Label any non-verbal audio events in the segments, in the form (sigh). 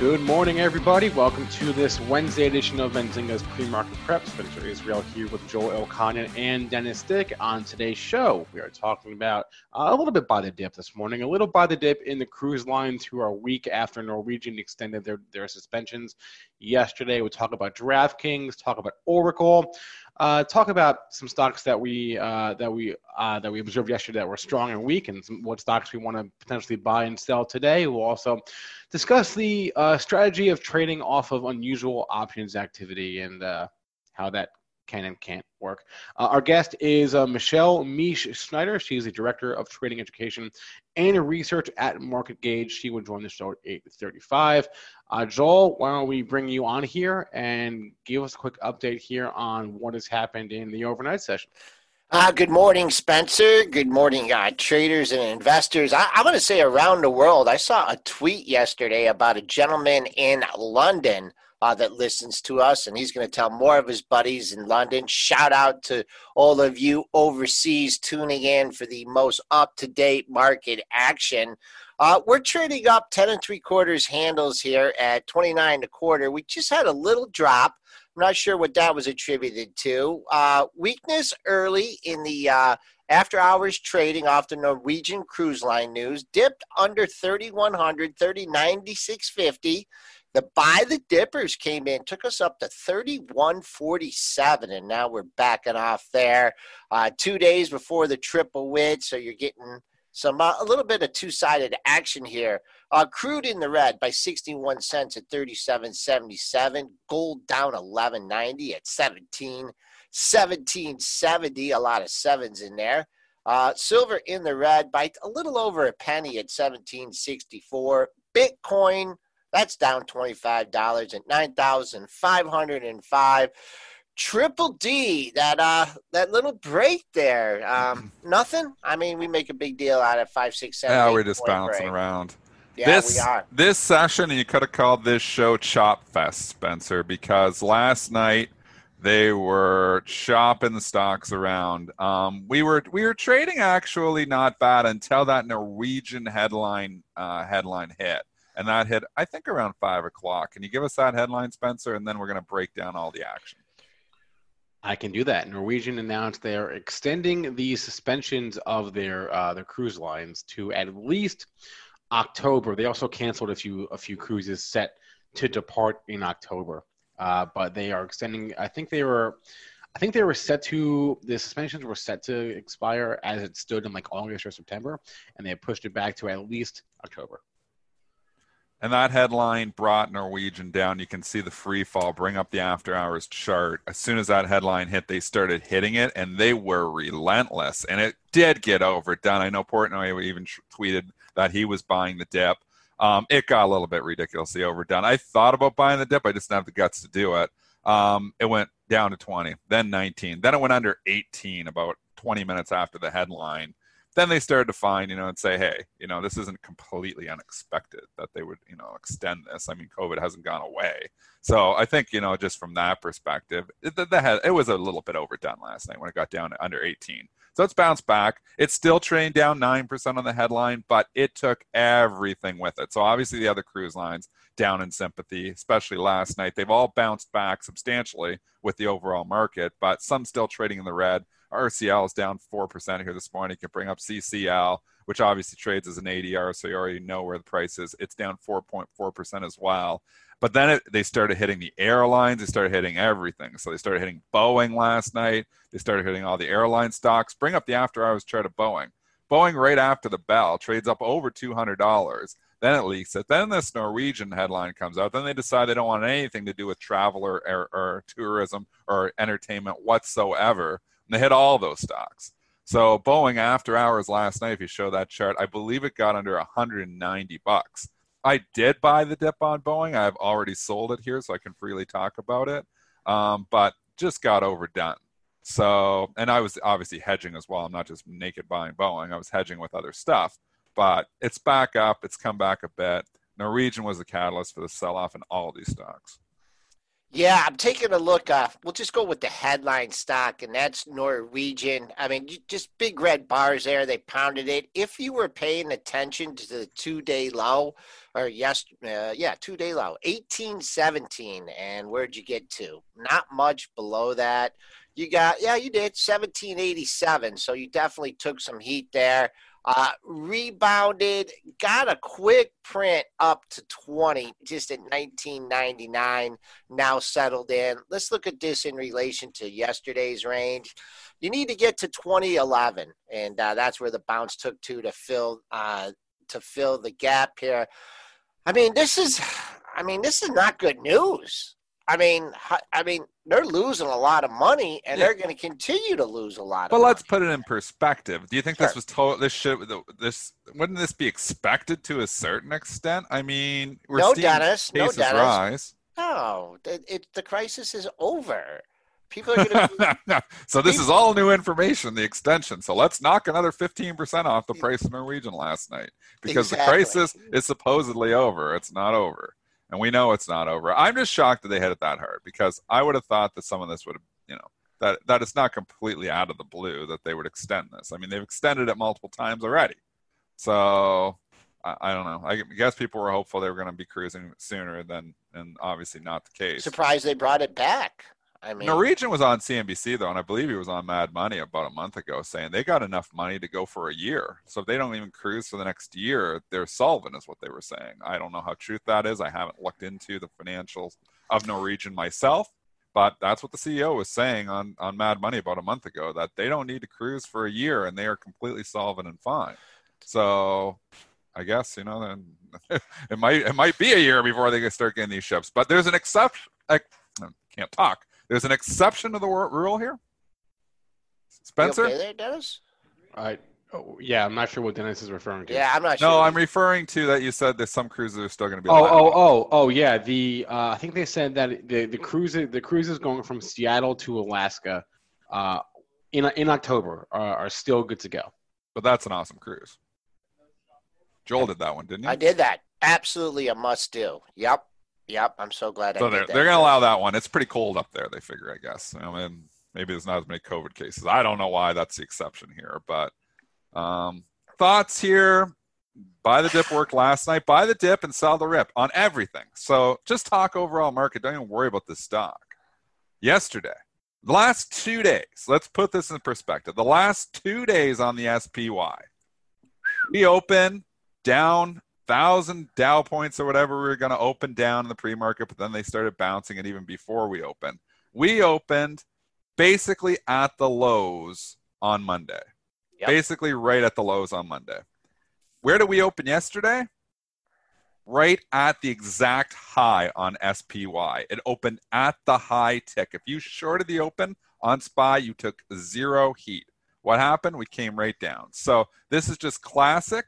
Good morning, everybody. Welcome to this Wednesday edition of Benzinga's Pre-Market Prep. Spencer Israel here with Joel Elconin and Dennis Dick. On today's show, we are talking about uh, a little bit buy the dip this morning, a little buy the dip in the cruise lines through our week after Norwegian extended their, their suspensions yesterday. We talk about DraftKings, talk about Oracle, uh, talk about some stocks that we uh, that we uh, that we observed yesterday that were strong and weak, and some, what stocks we want to potentially buy and sell today. We'll also discuss the uh, strategy of trading off of unusual options activity and uh, how that can and can't work. Uh, our guest is uh, Michelle Mish Schneider. She's the director of trading education and research at MarketGauge. She will join the show at 8:35. Uh, Joel, why don't we bring you on here and give us a quick update here on what has happened in the overnight session? Uh, good morning, Spencer. Good morning, uh, traders and investors. I, I'm going to say around the world. I saw a tweet yesterday about a gentleman in London uh, that listens to us, and he's going to tell more of his buddies in London. Shout out to all of you overseas tuning in for the most up to date market action. Uh, we're trading up 10 and three quarters handles here at 29 and a quarter. We just had a little drop. I'm not sure what that was attributed to. Uh, weakness early in the uh, after hours trading off the Norwegian Cruise Line news dipped under 3100, 3096.50. The buy the dippers came in, took us up to 3147, and now we're backing off there. Uh, two days before the triple win, so you're getting some uh, a little bit of two-sided action here. Uh, crude in the red by 61 cents at 37.77. Gold down 11.90 at 17. 1770. A lot of sevens in there. Uh, silver in the red by a little over a penny at 1764. Bitcoin that's down $25 at 9,505. Triple D, that uh, that little break there, um, (clears throat) nothing. I mean, we make a big deal out of five, six, seven. Yeah, we're just bouncing break. around. Yeah, this we are. this session, and you could have called this show Chop Fest, Spencer, because last night they were chopping the stocks around. Um, we were we were trading actually not bad until that Norwegian headline uh, headline hit, and that hit I think around five o'clock. Can you give us that headline, Spencer, and then we're going to break down all the action. I can do that. Norwegian announced they're extending the suspensions of their uh, their cruise lines to at least October. They also canceled a few a few cruises set to depart in October, uh, but they are extending. I think they were. I think they were set to the suspensions were set to expire as it stood in like August or September, and they pushed it back to at least October. And that headline brought Norwegian down. You can see the free fall, bring up the after hours chart. As soon as that headline hit, they started hitting it and they were relentless. And it did get overdone. I know Portnoy even tweeted that he was buying the dip. Um, it got a little bit ridiculously overdone. I thought about buying the dip, I just didn't have the guts to do it. Um, it went down to 20, then 19, then it went under 18 about 20 minutes after the headline then they started to find, you know, and say, hey, you know, this isn't completely unexpected that they would, you know, extend this. I mean, COVID hasn't gone away. So I think, you know, just from that perspective, it, it was a little bit overdone last night when it got down to under 18. So it's bounced back. It's still trading down 9% on the headline, but it took everything with it. So obviously the other cruise lines down in sympathy, especially last night. They've all bounced back substantially with the overall market, but some still trading in the red. RCL is down 4% here this morning. You can bring up CCL, which obviously trades as an ADR, so you already know where the price is. It's down 4.4% as well. But then it, they started hitting the airlines. They started hitting everything. So they started hitting Boeing last night. They started hitting all the airline stocks. Bring up the after hours chart of Boeing. Boeing, right after the bell, trades up over $200. Then it leaks it. Then this Norwegian headline comes out. Then they decide they don't want anything to do with travel or, or, or tourism or entertainment whatsoever. And they hit all those stocks. So Boeing after hours last night, if you show that chart, I believe it got under 190 bucks. I did buy the dip on Boeing. I've already sold it here, so I can freely talk about it. Um, but just got overdone. So, and I was obviously hedging as well. I'm not just naked buying Boeing. I was hedging with other stuff. But it's back up. It's come back a bit. Norwegian was the catalyst for the sell-off in all these stocks. Yeah, I'm taking a look. Uh, we'll just go with the headline stock, and that's Norwegian. I mean, just big red bars there. They pounded it. If you were paying attention to the two day low, or yes, uh, yeah, two day low, 1817. And where'd you get to? Not much below that. You got, yeah, you did 1787. So you definitely took some heat there. Uh, rebounded, got a quick print up to 20 just at 1999, now settled in. Let's look at this in relation to yesterday's range. You need to get to 2011, and uh, that's where the bounce took to to fill uh, to fill the gap here. I mean, this is, (sighs) I mean, this is not good news. I mean, I mean, they're losing a lot of money, and yeah. they're going to continue to lose a lot. But let's money. put it in perspective. Do you think sure. this was total? This shit. This wouldn't this be expected to a certain extent? I mean, we're no, Dennis. No, Dennis. Rise. No, it, it, the crisis is over. People are going (laughs) to. so this is all new information. The extension. So let's knock another fifteen percent off the price of Norwegian last night because exactly. the crisis is supposedly over. It's not over and we know it's not over. I'm just shocked that they hit it that hard because I would have thought that some of this would have, you know, that that it's not completely out of the blue that they would extend this. I mean, they've extended it multiple times already, so I, I don't know. I guess people were hopeful they were going to be cruising sooner than, and obviously not the case. Surprised they brought it back. I mean, Norwegian was on CNBC though, and I believe he was on Mad Money about a month ago, saying they got enough money to go for a year. So if they don't even cruise for the next year, they're solvent, is what they were saying. I don't know how truth that is. I haven't looked into the financials of Norwegian myself, but that's what the CEO was saying on on Mad Money about a month ago that they don't need to cruise for a year and they are completely solvent and fine. So I guess you know then (laughs) it might it might be a year before they can start getting these ships. But there's an exception. I can't talk there's an exception to the rule here. Spencer? okay there, Dennis? I, oh, yeah, I'm not sure what Dennis is referring to. Yeah, I'm not sure. No, I'm referring to that you said that some cruises are still going to be. Oh, oh, oh, oh, yeah. The uh, I think they said that the the cruise the cruises going from Seattle to Alaska, uh, in in October are, are still good to go. But that's an awesome cruise. Joel did that one, didn't he? I did that. Absolutely a must do. Yep. Yep, I'm so glad. So they're, they're going to allow that one. It's pretty cold up there. They figure, I guess. I mean, maybe there's not as many COVID cases. I don't know why that's the exception here, but um, thoughts here. Buy the dip worked last night. Buy the dip and sell the rip on everything. So just talk overall market. Don't even worry about the stock. Yesterday, the last two days. Let's put this in perspective. The last two days on the SPY, we open down thousand Dow points or whatever we were going to open down in the pre-market, but then they started bouncing it even before we opened. We opened basically at the lows on Monday. Yep. Basically right at the lows on Monday. Where did we open yesterday? right at the exact high on SPY. It opened at the high tick. If you shorted the open on SPY, you took zero heat. What happened? We came right down. So this is just classic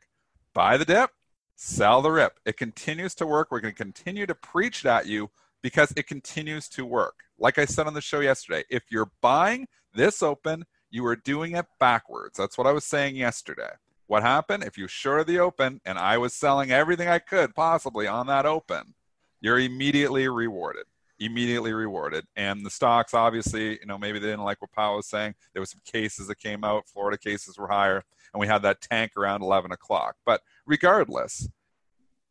buy the dip, sell the rip. It continues to work. We're going to continue to preach it at you because it continues to work. Like I said on the show yesterday, if you're buying this open, you are doing it backwards. That's what I was saying yesterday. What happened? If you short the open and I was selling everything I could possibly on that open, you're immediately rewarded. Immediately rewarded. And the stocks, obviously, you know, maybe they didn't like what Powell was saying. There was some cases that came out. Florida cases were higher, and we had that tank around 11 o'clock. But regardless,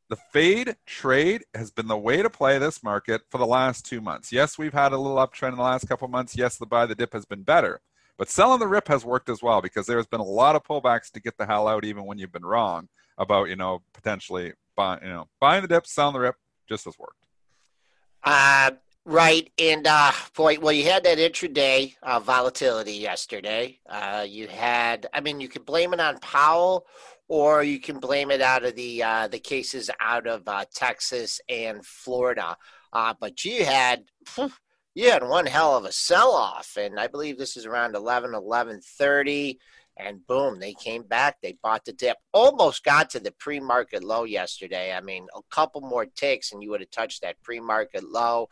the fade trade has been the way to play this market for the last two months. Yes, we've had a little uptrend in the last couple months. Yes, the buy the dip has been better. But selling the rip has worked as well because there's been a lot of pullbacks to get the hell out, even when you've been wrong about you know potentially buying you know buying the dip, selling the rip just has worked. Uh, right, and uh, boy, well, you had that intraday uh, volatility yesterday. Uh, you had, I mean, you could blame it on Powell, or you can blame it out of the uh, the cases out of uh, Texas and Florida. Uh, but you had you had one hell of a sell off, and I believe this is around 11, 11.30, and boom, they came back. They bought the dip. Almost got to the pre-market low yesterday. I mean, a couple more ticks, and you would have touched that pre-market low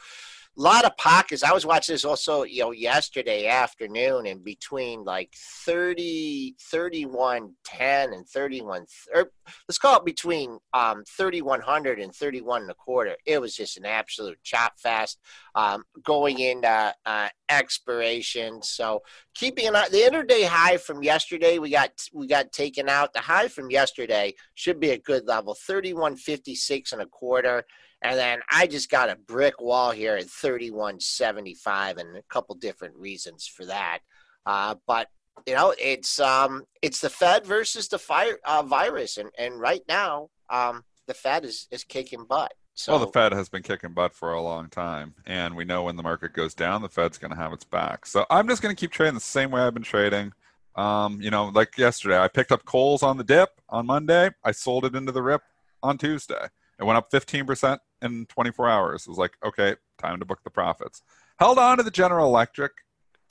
a lot of pockets. I was watching this also, you know, yesterday afternoon and between like 30, 31, 10 and 31, or let's call it between um, 3100 and 31 and a quarter. It was just an absolute chop fast um, going into uh, expiration. So keeping an eye, the interday high from yesterday, we got, we got taken out. The high from yesterday should be a good level, 3156 and a quarter. And then I just got a brick wall here at 3175 and a couple different reasons for that. Uh, but you know, it's um, it's the Fed versus the fire uh, virus, and and right now, um, the Fed is is kicking butt. So, well, the Fed has been kicking butt for a long time, and we know when the market goes down, the Fed's going to have its back. So I'm just going to keep trading the same way I've been trading. Um, you know, like yesterday, I picked up Kohl's on the dip on Monday. I sold it into the rip on Tuesday. It went up 15% in 24 hours. It was like, okay, time to book the profits. Held on to the General Electric.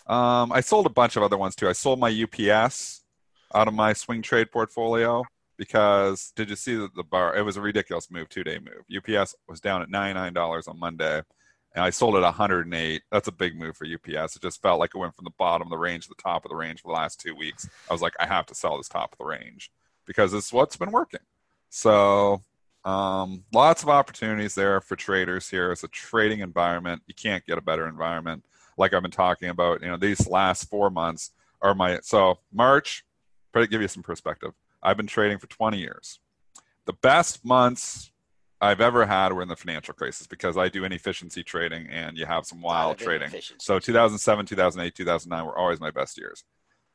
Um, I sold a bunch of other ones too. I sold my UPS out of my swing trade portfolio because did you see the, the bar? It was a ridiculous move, two day move. UPS was down at $99 on Monday and I sold it 108. That's a big move for UPS. It just felt like it went from the bottom of the range to the top of the range for the last two weeks. I was like, I have to sell this top of the range because it's what's been working. So um, lots of opportunities there for traders here. It's a trading environment. You can't get a better environment. Like I've been talking about, you know, these last four months are my so March. To give you some perspective, I've been trading for 20 years. The best months I've ever had were in the financial crisis because I do inefficiency trading and you have some wild trading. So 2007, 2008, 2009 were always my best years.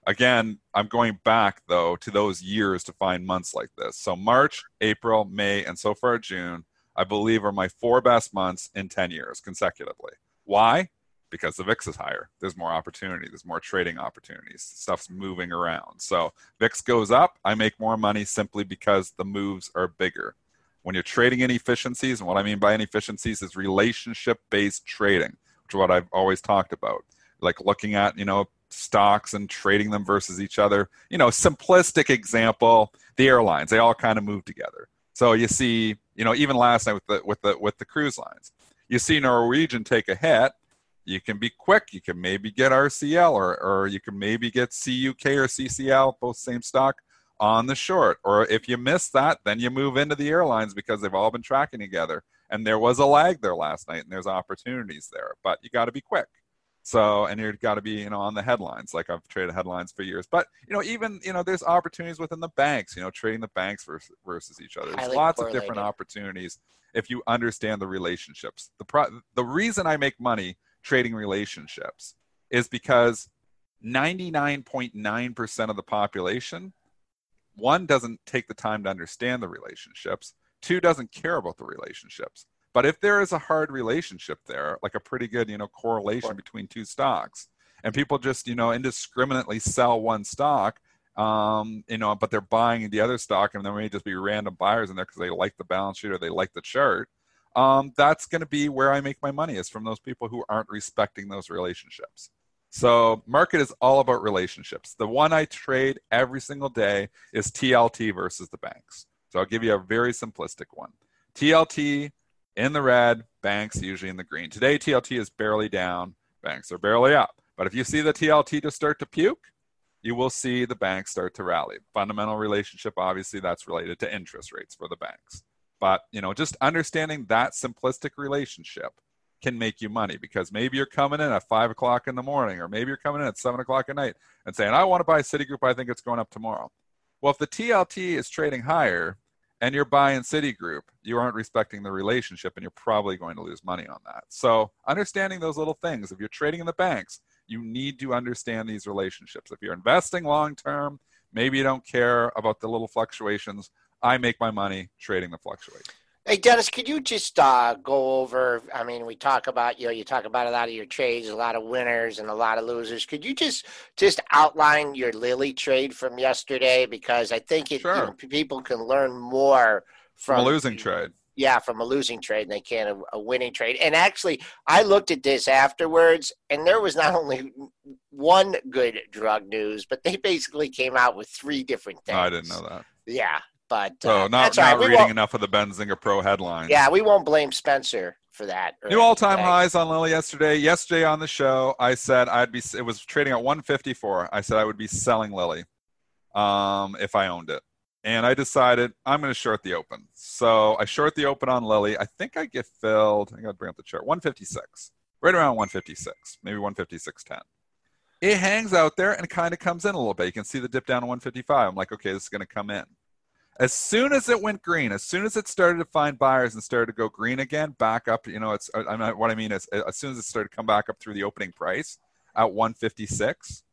Again, I'm going back though to those years to find months like this. So March, April, May, and so far June, I believe are my four best months in 10 years consecutively. Why? Because the VIX is higher. There's more opportunity. There's more trading opportunities. Stuff's moving around. So VIX goes up, I make more money simply because the moves are bigger. When you're trading inefficiencies, and what I mean by inefficiencies is relationship based trading, which is what I've always talked about. Like looking at, you know, stocks and trading them versus each other. You know, simplistic example, the airlines, they all kind of move together. So you see, you know, even last night with the with the with the cruise lines, you see Norwegian take a hit. You can be quick. You can maybe get RCL or or you can maybe get CUK or CCL, both same stock, on the short. Or if you miss that, then you move into the airlines because they've all been tracking together. And there was a lag there last night, and there's opportunities there, but you got to be quick. So, and you've got to be, you know, on the headlines. Like I've traded headlines for years. But, you know, even, you know, there's opportunities within the banks, you know, trading the banks versus, versus each other. There's Highly lots of different opportunities if you understand the relationships. The, pro- the reason I make money trading relationships is because 99.9% of the population, one, doesn't take the time to understand the relationships, two, doesn't care about the relationships. But if there is a hard relationship there, like a pretty good, you know, correlation between two stocks, and people just, you know, indiscriminately sell one stock um, you know, but they're buying the other stock, and there may just be random buyers in there because they like the balance sheet or they like the chart. Um, that's going to be where I make my money is from those people who aren't respecting those relationships. So market is all about relationships. The one I trade every single day is TLT versus the banks. So I'll give you a very simplistic one. TLT in the red, banks usually in the green. Today TLT is barely down, banks are barely up. But if you see the TLT just start to puke, you will see the banks start to rally. Fundamental relationship, obviously, that's related to interest rates for the banks. But you know, just understanding that simplistic relationship can make you money because maybe you're coming in at five o'clock in the morning, or maybe you're coming in at seven o'clock at night and saying, "I want to buy Citigroup. I think it's going up tomorrow." Well, if the TLT is trading higher and you're buying Citigroup, you aren't respecting the relationship, and you're probably going to lose money on that. So, understanding those little things. If you're trading in the banks, you need to understand these relationships. If you're investing long term, maybe you don't care about the little fluctuations. I make my money trading the fluctuations. Hey Dennis, could you just uh, go over? I mean, we talk about you know you talk about a lot of your trades, a lot of winners and a lot of losers. Could you just just outline your Lilly trade from yesterday? Because I think it, sure. you know, people can learn more from, from a losing trade yeah, from a losing trade and they can a, a, winning trade. And actually, I looked at this afterwards, and there was not only one good drug news, but they basically came out with three different things. I didn't know that. Yeah, but uh, not, not reading enough of the Benzinga Pro headlines. Yeah, we won't blame Spencer for that. New all-time highs on Lilly yesterday. Yesterday on the show, I said I'd be. It was trading at 154. I said I would be selling Lilly um, if I owned it and I decided I'm going to short the open. So I short the open on Lilly. I think I get filled. I got to bring up the chart. 156, right around 156, maybe 156.10. It hangs out there and kind of comes in a little bit. You can see the dip down to 155. I'm like, okay, this is going to come in. As soon as it went green, as soon as it started to find buyers and started to go green again, back up. You know, it's uh, I'm not, what I mean is as soon as it started to come back up through the opening price at 156,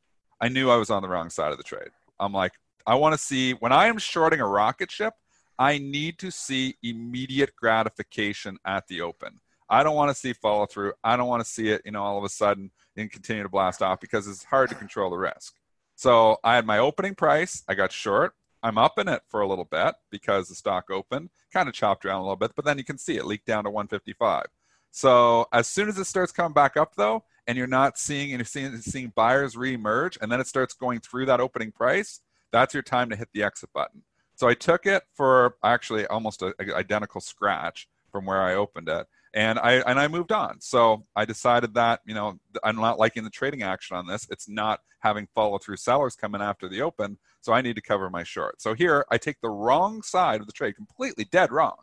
I knew I was on the wrong side of the trade. I'm like, I want to see when I am shorting a rocket ship, I need to see immediate gratification at the open. I don't want to see follow through. I don't want to see it, you know, all of a sudden and continue to blast off because it's hard to control the risk. So I had my opening price. I got short. I'm up in it for a little bit because the stock opened, kind of chopped around a little bit, but then you can see it leaked down to 155. So as soon as it starts coming back up, though, and you're not seeing and you're seeing, seeing buyers reemerge, and then it starts going through that opening price, that's your time to hit the exit button. So I took it for actually almost an identical scratch from where I opened it, and I and I moved on. So I decided that you know I'm not liking the trading action on this. It's not having follow through sellers coming after the open, so I need to cover my short. So here I take the wrong side of the trade, completely dead wrong,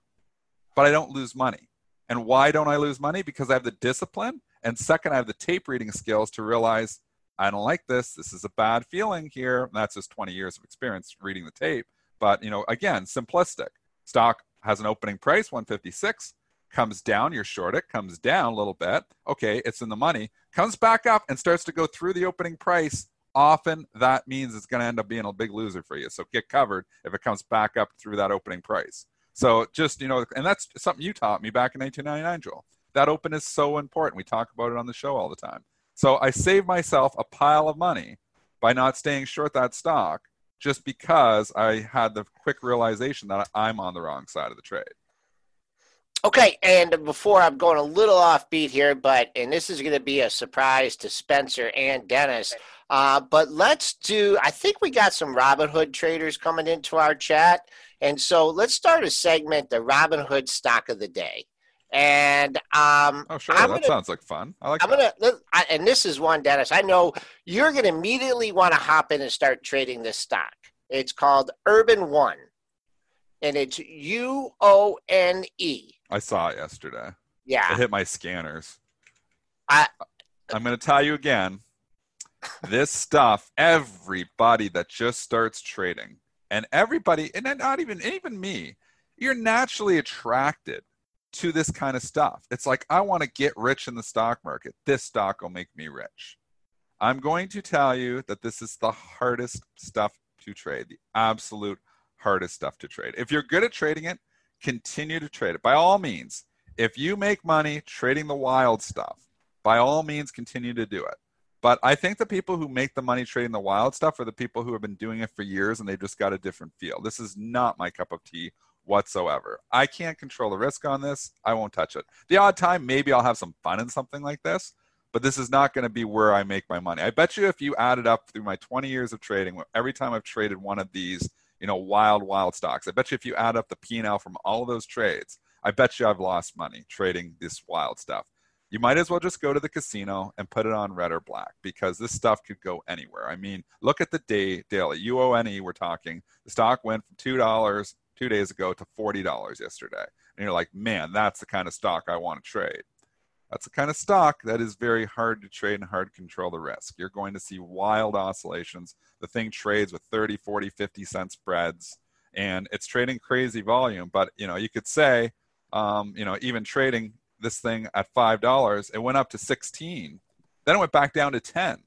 but I don't lose money. And why don't I lose money? Because I have the discipline, and second, I have the tape reading skills to realize I don't like this. This is a bad feeling here. And that's just 20 years of experience reading the tape. But, you know, again, simplistic. Stock has an opening price, 156, comes down, you're short it, comes down a little bit. Okay, it's in the money, comes back up and starts to go through the opening price. Often that means it's going to end up being a big loser for you. So get covered if it comes back up through that opening price. So just, you know, and that's something you taught me back in 1999, Joel. That open is so important. We talk about it on the show all the time. So I saved myself a pile of money by not staying short that stock just because I had the quick realization that I'm on the wrong side of the trade. Okay, and before I'm going a little offbeat here, but and this is going to be a surprise to Spencer and Dennis. Uh, but let's do. I think we got some Robinhood traders coming into our chat, and so let's start a segment, the Robinhood stock of the day. And um, oh, sure, I'm that gonna, sounds like fun. I like. I'm that. gonna, I, and this is one, Dennis. I know you're gonna immediately want to hop in and start trading this stock. It's called Urban One, and it's U O N E. I saw it yesterday. Yeah, it hit my scanners. I, I'm gonna tell you again. this stuff, everybody that just starts trading, and everybody, and not even even me, you're naturally attracted to this kind of stuff. It's like, I want to get rich in the stock market. This stock will make me rich. I'm going to tell you that this is the hardest stuff to trade, the absolute hardest stuff to trade. If you're good at trading it, continue to trade it. By all means, if you make money trading the wild stuff, by all means, continue to do it. But I think the people who make the money trading the wild stuff are the people who have been doing it for years and they've just got a different feel. This is not my cup of tea whatsoever. I can't control the risk on this. I won't touch it. The odd time, maybe I'll have some fun in something like this, but this is not going to be where I make my money. I bet you if you added up through my 20 years of trading, every time I've traded one of these, you know, wild, wild stocks, I bet you if you add up the P&L from all of those trades, I bet you I've lost money trading this wild stuff you might as well just go to the casino and put it on red or black because this stuff could go anywhere. I mean, look at the day daily. UONE, we're talking. The stock went from two dollars two days ago to forty dollars yesterday. And you're like, man, that's the kind of stock I want to trade. That's the kind of stock that is very hard to trade and hard to control the risk. You're going to see wild oscillations. The thing trades with 30, 40, 50 cent spreads, and it's trading crazy volume. But you know, you could say, um, you know, even trading this thing at five dollars it went up to 16 then it went back down to 10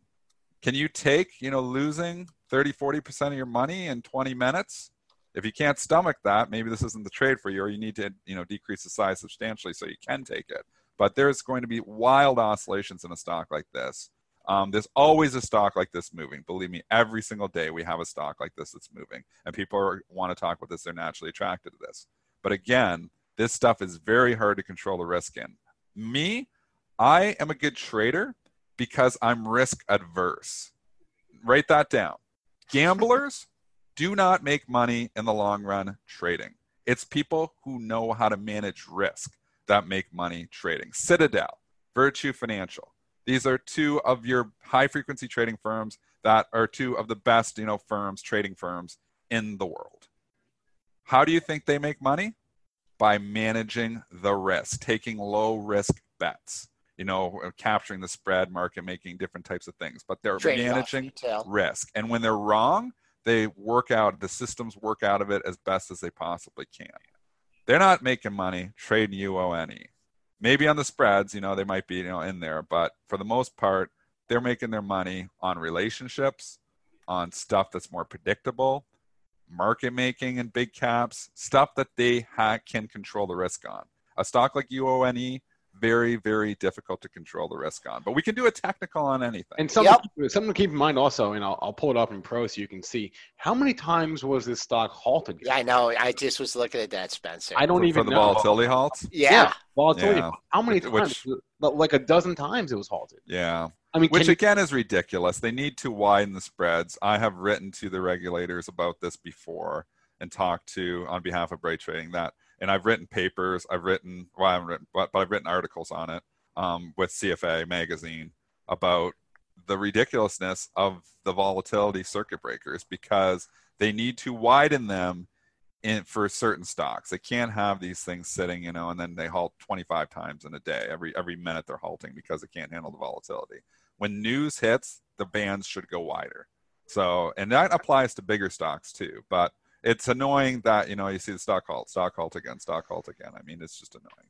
can you take you know losing 30 40% of your money in 20 minutes if you can't stomach that maybe this isn't the trade for you or you need to you know decrease the size substantially so you can take it but there's going to be wild oscillations in a stock like this um, there's always a stock like this moving. Believe me, every single day we have a stock like this that's moving, and people want to talk about this. They're naturally attracted to this. But again, this stuff is very hard to control the risk in. Me, I am a good trader because I'm risk adverse. Write that down. Gamblers (laughs) do not make money in the long run trading. It's people who know how to manage risk that make money trading. Citadel, Virtu Financial. These are two of your high frequency trading firms that are two of the best, you know, firms, trading firms in the world. How do you think they make money? by managing the risk, taking low risk bets, you know, capturing the spread market, making different types of things. But they're Trading managing risk. And when they're wrong, they work out, the systems work out of it as best as they possibly can. They're not making money trading UONE. Maybe on the spreads, you know, they might be, you know, in there, but for the most part, they're making their money on relationships, on stuff that's more predictable, market making and big caps, stuff that they ha- can control the risk on. A stock like UONE, very, very difficult to control the risk on. But we can do a technical on anything. And something, yep. something to keep in mind also, and I'll, I'll pull it up in pro so you can see how many times was this stock halted? Yeah, I know. I just was looking at that, Spencer. I don't for, even for the know. volatility halt. Yeah, yeah volatility. Yeah. How many times? Which, like a dozen times it was halted. Yeah. I mean, which again is ridiculous. They need to widen the spreads. I have written to the regulators about this before and talked to on behalf of Bright Trading that, and I've written papers. I've written, well, I haven't written, but, but I've written articles on it um, with CFA magazine about the ridiculousness of the volatility circuit breakers because they need to widen them in for certain stocks. They can't have these things sitting, you know, and then they halt 25 times in a day. Every every minute they're halting because they can't handle the volatility. When news hits, the bands should go wider. So, and that applies to bigger stocks too. But it's annoying that you know you see the stock halt, stock halt again, stock halt again. I mean, it's just annoying.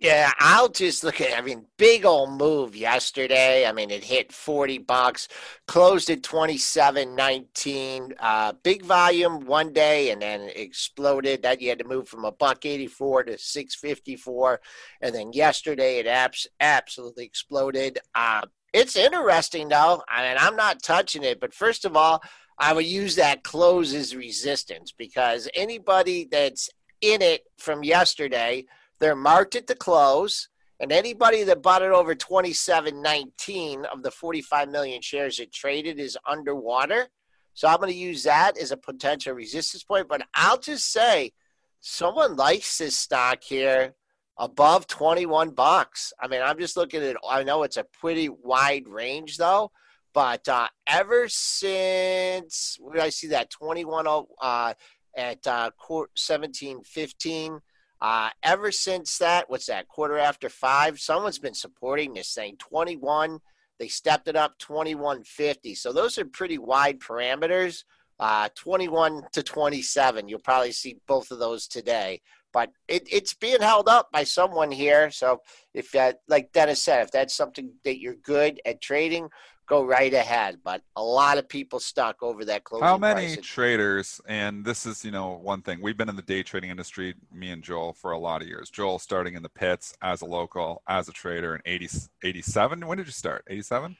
Yeah, I'll just look at. I mean, big old move yesterday. I mean, it hit forty bucks, closed at twenty seven nineteen. Uh, big volume one day, and then exploded. That you had to move from a buck eighty four to six fifty four, and then yesterday it abs- absolutely exploded. Uh, it's interesting though. I mean, I'm not touching it, but first of all, I would use that close as resistance because anybody that's in it from yesterday they're marked at the close, and anybody that bought it over 27.19 of the 45 million shares it traded is underwater. So I'm going to use that as a potential resistance point. But I'll just say, someone likes this stock here above 21 bucks. I mean, I'm just looking at. I know it's a pretty wide range though, but uh, ever since where did I see that 21 uh, at uh, 1715 uh, ever since that, what's that, quarter after five, someone's been supporting this thing. 21, they stepped it up 2150. So those are pretty wide parameters. Uh, 21 to 27. You'll probably see both of those today. But it, it's being held up by someone here. So if, that, like Dennis said, if that's something that you're good at trading, go right ahead. But a lot of people stuck over that closing. How many price. traders? And this is, you know, one thing. We've been in the day trading industry, me and Joel, for a lot of years. Joel starting in the pits as a local, as a trader in 80, 87. When did you start? 87.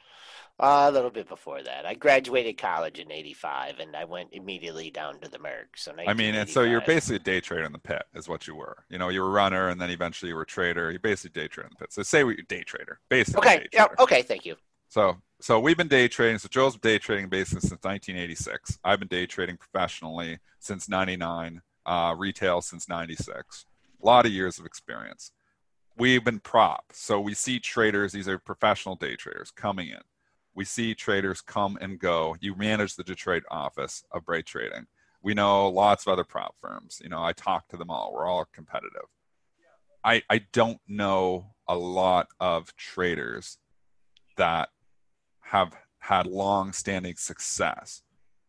Uh, a little bit before that. I graduated college in 85 and I went immediately down to the Merc. So I mean, and so you're basically a day trader in the pit, is what you were. You know, you were a runner, and then eventually you were a trader. You basically day trader in the pit. So say we day trader, basically. Okay. Yeah. Okay. Thank you. So so we've been day trading. So Joe's been day trading basically since 1986. I've been day trading professionally since 99. Uh, retail since 96. A lot of years of experience. We've been prop. So we see traders. These are professional day traders coming in. We see traders come and go. You manage the Detroit office of Bright Trading. We know lots of other prop firms. You know, I talk to them all. We're all competitive. I I don't know a lot of traders that have had long-standing success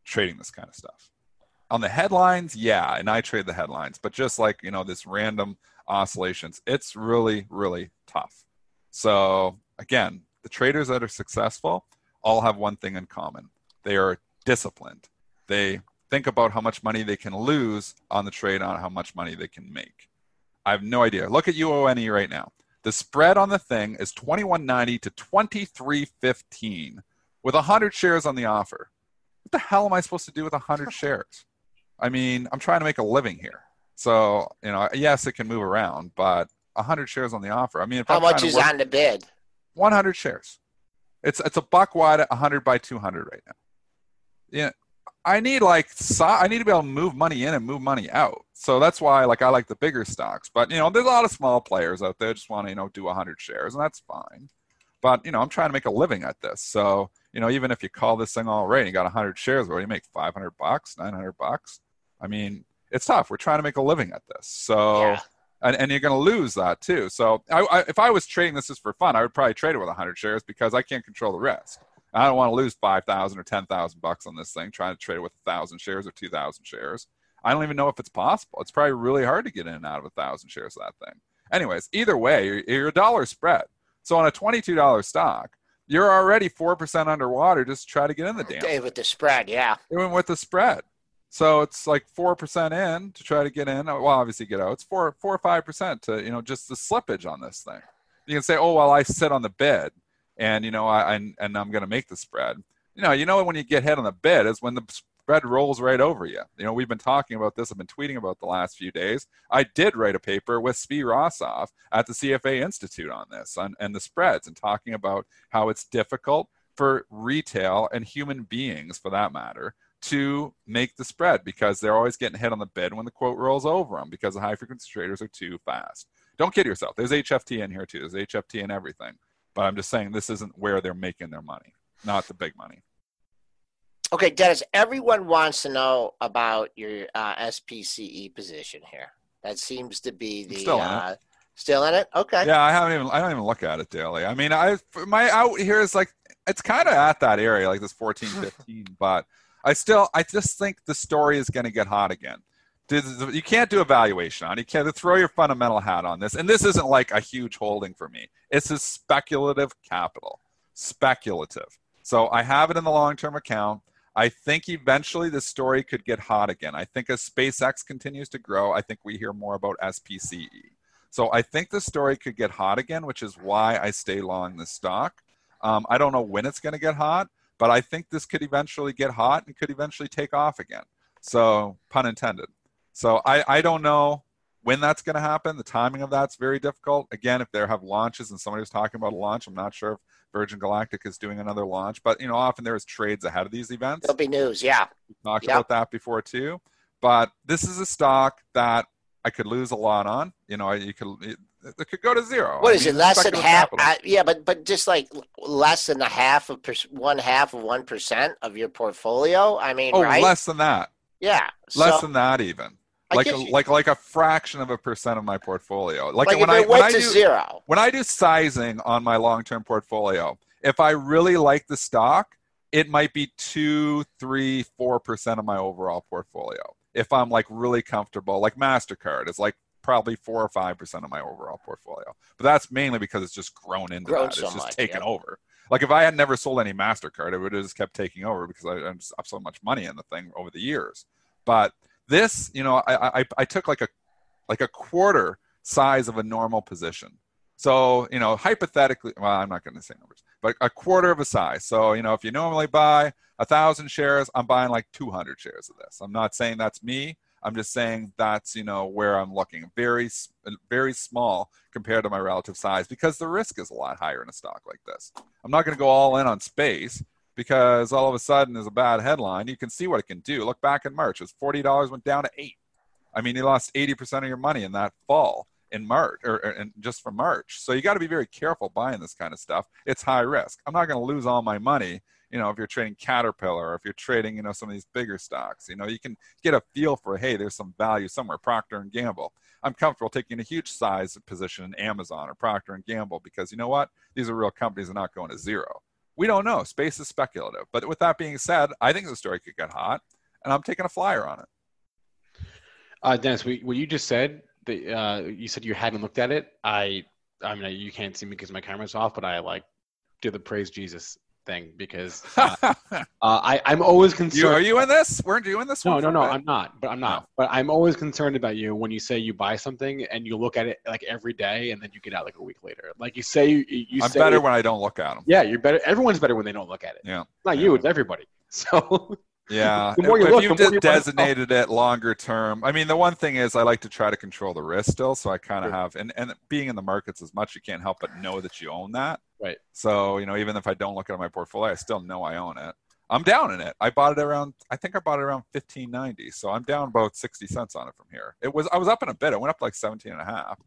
trading this kind of stuff. On the headlines, yeah, and I trade the headlines, but just like you know this random oscillations, it's really really tough. So again, the traders that are successful all have one thing in common: they are disciplined. They think about how much money they can lose on the trade, on how much money they can make. I have no idea. Look at UONE right now. The spread on the thing is 2190 to 2315 with 100 shares on the offer. What the hell am I supposed to do with 100 (laughs) shares? I mean, I'm trying to make a living here. So, you know, yes, it can move around, but 100 shares on the offer. I mean, How I'm much is work- on the bid? 100 shares. It's it's a buck wide at 100 by 200 right now. Yeah, I need like so- I need to be able to move money in and move money out. So that's why like I like the bigger stocks. But you know, there's a lot of small players out there just want to you know do 100 shares, and that's fine. But you know, I'm trying to make a living at this. So you know, even if you call this thing all right, and you got 100 shares, where you make 500 bucks, 900 bucks. I mean, it's tough. We're trying to make a living at this. So Yeah. and, and you're going to lose that too. So I, I, if I was trading this just for fun, I would probably trade it with 100 shares because I can't control the risk. I don't want to lose 5,000 or 10,000 bucks on this thing trying to trade it with 1,000 shares or 2,000 shares. I don't even know if it's possible. It's probably really hard to get in and out of a 1,000 shares of that thing. Anyways, either way, you're, you're a dollar spread. So on a $22 stock, you're already 4% underwater just to try to get in the damn Hey, with the spread, yeah. even with the spread. So it's like four percent in to try to get in. Well, obviously get out. It's four, four or five percent to you know just the slippage on this thing. You can say, oh well, I sit on the bid, and you know I and, and I'm going to make the spread. You know, you know when you get hit on the bid is when the spread rolls right over you. You know, we've been talking about this. I've been tweeting about the last few days. I did write a paper with Svi Rosov at the CFA Institute on this on, and the spreads and talking about how it's difficult for retail and human beings, for that matter, to make the spread because they're always getting hit on the bid when the quote rolls over them because the high frequency traders are too fast. Don't kid yourself. There's HFT in here too. There's HFT in everything. But I'm just saying this isn't where they're making their money, not the big money. Okay, Dennis, everyone wants to know about your uh, SPCE position here. That seems to be the still in it. uh, still in it. Okay. Yeah, I haven't even I don't even look at it daily. I mean, I my out here is like it's kind of at that area, like this 14, 15, (laughs) but I still I just think the story is going to get hot again. You can't do evaluation on. You can't throw your fundamental hat on this, and this isn't like a huge holding for me. It's a speculative capital, speculative. So I have it in the long-term account. I think eventually the story could get hot again. I think as SpaceX continues to grow, I think we hear more about SPCE. So I think the story could get hot again, which is why I stay long the stock. Um, I don't know when it's going to get hot, but I think this could eventually get hot and could eventually take off again. So, pun intended. So I, I don't know when that's going to happen. The timing of that's very difficult. Again, if they have launches and somebody was talking about a launch, I'm not sure if Virgin Galactic is doing another launch. But you know, often there is trades ahead of these events There'll be news. Yeah. we talked Yep. about that before too. But this is a stock that I could lose a lot on. You know, you could it, it could go to zero. What I is mean, it? Less than half? Uh, yeah, but but just like less than a half of per, one half of one percent of your portfolio. I mean, oh, right? less than that. yeah. Less so, than that even. Like a, like like a fraction of a percent of my portfolio. Like, like when I when I do zero. when I do sizing on my long term portfolio, if I really like the stock, it might be two, three, four percent of my overall portfolio. If I'm like really comfortable, like MasterCard is like probably four or five percent of my overall portfolio. But that's mainly because it's just grown into Grown that. so it's just much, taken yep. over. Like if I had never sold any MasterCard, it would have just kept taking over because I, I just have so much money in the thing over the years. But this, you know, I, I, I took like a like a quarter size of a normal position. So, you know, hypothetically, well, I'm not going to say numbers, but a quarter of a size. So, you know, if you normally buy a thousand shares, I'm buying like 200 shares of this. I'm not saying that's me. I'm just saying that's you know where I'm looking. Very very small compared to my relative size because the risk is a lot higher in a stock like this. I'm not going to go all in on space because all of a sudden there's a bad headline. You can see what it can do. Look back in March, it was forty dollars went down to eight. I mean, you lost 80% of your money in that fall in March or, or just from March. So you got to be very careful buying this kind of stuff. It's high risk. I'm not going to lose all my money you know if you're trading caterpillar or if you're trading you know some of these bigger stocks you know you can get a feel for hey there's some value somewhere procter and gamble i'm comfortable taking a huge size position in amazon or procter and gamble because you know what these are real companies They're not going to zero we don't know. Space is speculative. But with that being said i think the story could get hot and i'm taking a flyer on it. Uh, dennis what you just said the, uh, you said you hadn't looked at it. I i mean you can't see me because my camera's off but i like did the praise jesus thing because (laughs) uh, uh, I, I'm always concerned. You, are you in this? Weren't you in this? One? No, no, no. I'm not. But I'm not. No. But I'm always concerned about you when you say you buy something and you look at it like every day and then you get out like a week later. Like you say, you, you I'm say, better when I don't look at them. Yeah, you're better. Everyone's better when they don't look at it. Yeah. Not yeah. you. It's everybody. (laughs) So. Yeah. the more you if look, you've designated it longer term, I mean, the one thing is I like to try to control the risk still. So I kind of sure. have, and, and being in the markets as much, you can't help but know that you own that. Right. So, you know, even if I don't look at my portfolio, I still know I own it. I'm down in it. I bought it around, I think I bought it around 1590. So I'm down about 60 cents on it from here. It was, I was up in a bit. It went up like 17 and a half.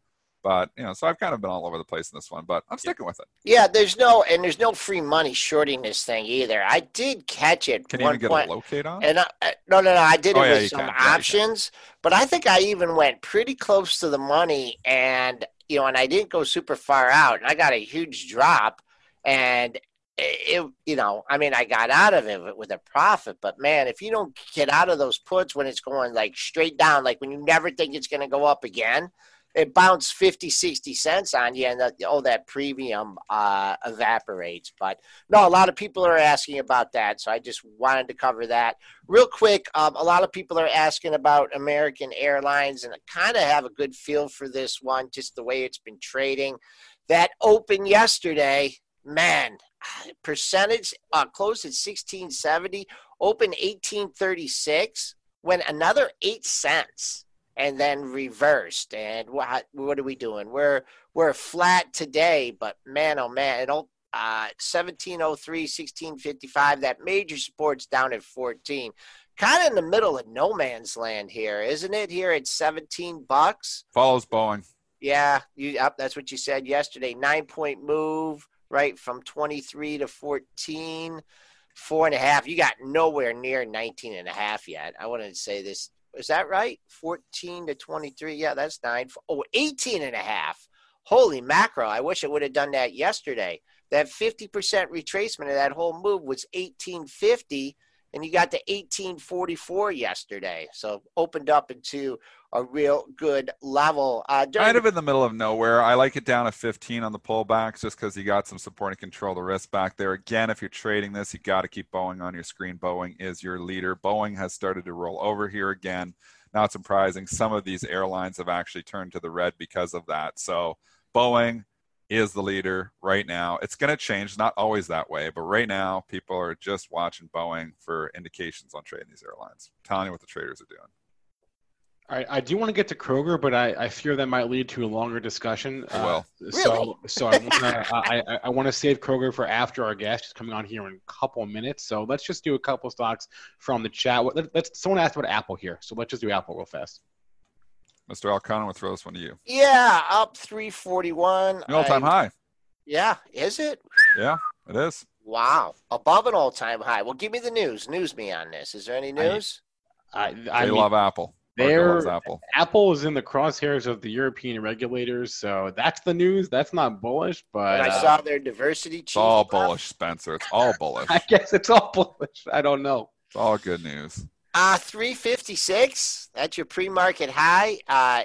But you know, so I've kind of been all over the place in this one, but I'm sticking with it. Yeah, there's no and there's no free money shorting this thing either. I did catch it. Can you even get point, a locate on? And I, no, no, no, I did oh, it yeah, with some can. options, yeah, but I think I even went pretty close to the money, and you know, and I didn't go super far out, and I got a huge drop, and it, you know, I mean, I got out of it with a profit, but man, if you don't get out of those puts when it's going like straight down, like when you never think it's going to go up again, it bounced 50 60 cents on you and the, oh that premium uh, evaporates. But no a lot of people are asking about that so i just wanted to cover that. Real quick um, a lot of people are asking about american airlines and i kind of have a good feel for this one just the way it's been trading. That open yesterday man percentage uh, closed at 1670 open 1836 went another eight cents and then reversed. And what what are we doing? We're we're flat today, but man, oh man, it don't. Uh, 1703, 1655, that major support's down at 14. Kind of in the middle of no man's land here, isn't it? Here at 17 bucks. Follows Boeing. Yeah, you yep, that's what you said yesterday. Nine point move, right, from 23 to 14 four and a half. You got nowhere near 19 and a half yet. I wanted to say this is that right? 14 to 23. Yeah, that's nine. Oh, 18 and a half. Holy mackerel. I wish I would have done that yesterday. That 50% retracement of that whole move was 1850 and you got to 1844 yesterday. So opened up into a real good level. Uh, kind of in the middle of nowhere. I like it down to 15 on the pullbacks just because you got some support and control the risk back there. Again, if you're trading this, you got to keep Boeing on your screen. Boeing is your leader. Boeing has started to roll over here again. Not surprising. Some of these airlines have actually turned to the red because of that. So Boeing is the leader right now. It's going to change, not always that way, but right now people are just watching Boeing for indications on trading these airlines, telling you what the traders are doing. All right, I do want to get to Kroger, but I, I fear that might lead to a longer discussion. well, uh, so (laughs) so I want to I, I want to save Kroger for after our guest is coming on here in a couple minutes. So let's just do a couple stocks from the chat. Let, us someone asked about Apple here, so let's just do Apple real fast. Mr. Elconin, we'll throw this one to you. Yeah, up 341. All time high. Yeah, is it? Yeah, it is. Wow, above an all-time high. Well, give me the news. News me on this. Is there any news? I, I, I mean, love Apple. They're, Apple. Apple is in the crosshairs of the European regulators, so that's the news. That's not bullish, but I uh, saw their diversity. It's all bullish, Spencer. It's all bullish. (laughs) I guess it's all bullish. I don't know. It's all good news. Uh, 356. That's your pre-market high. Uh,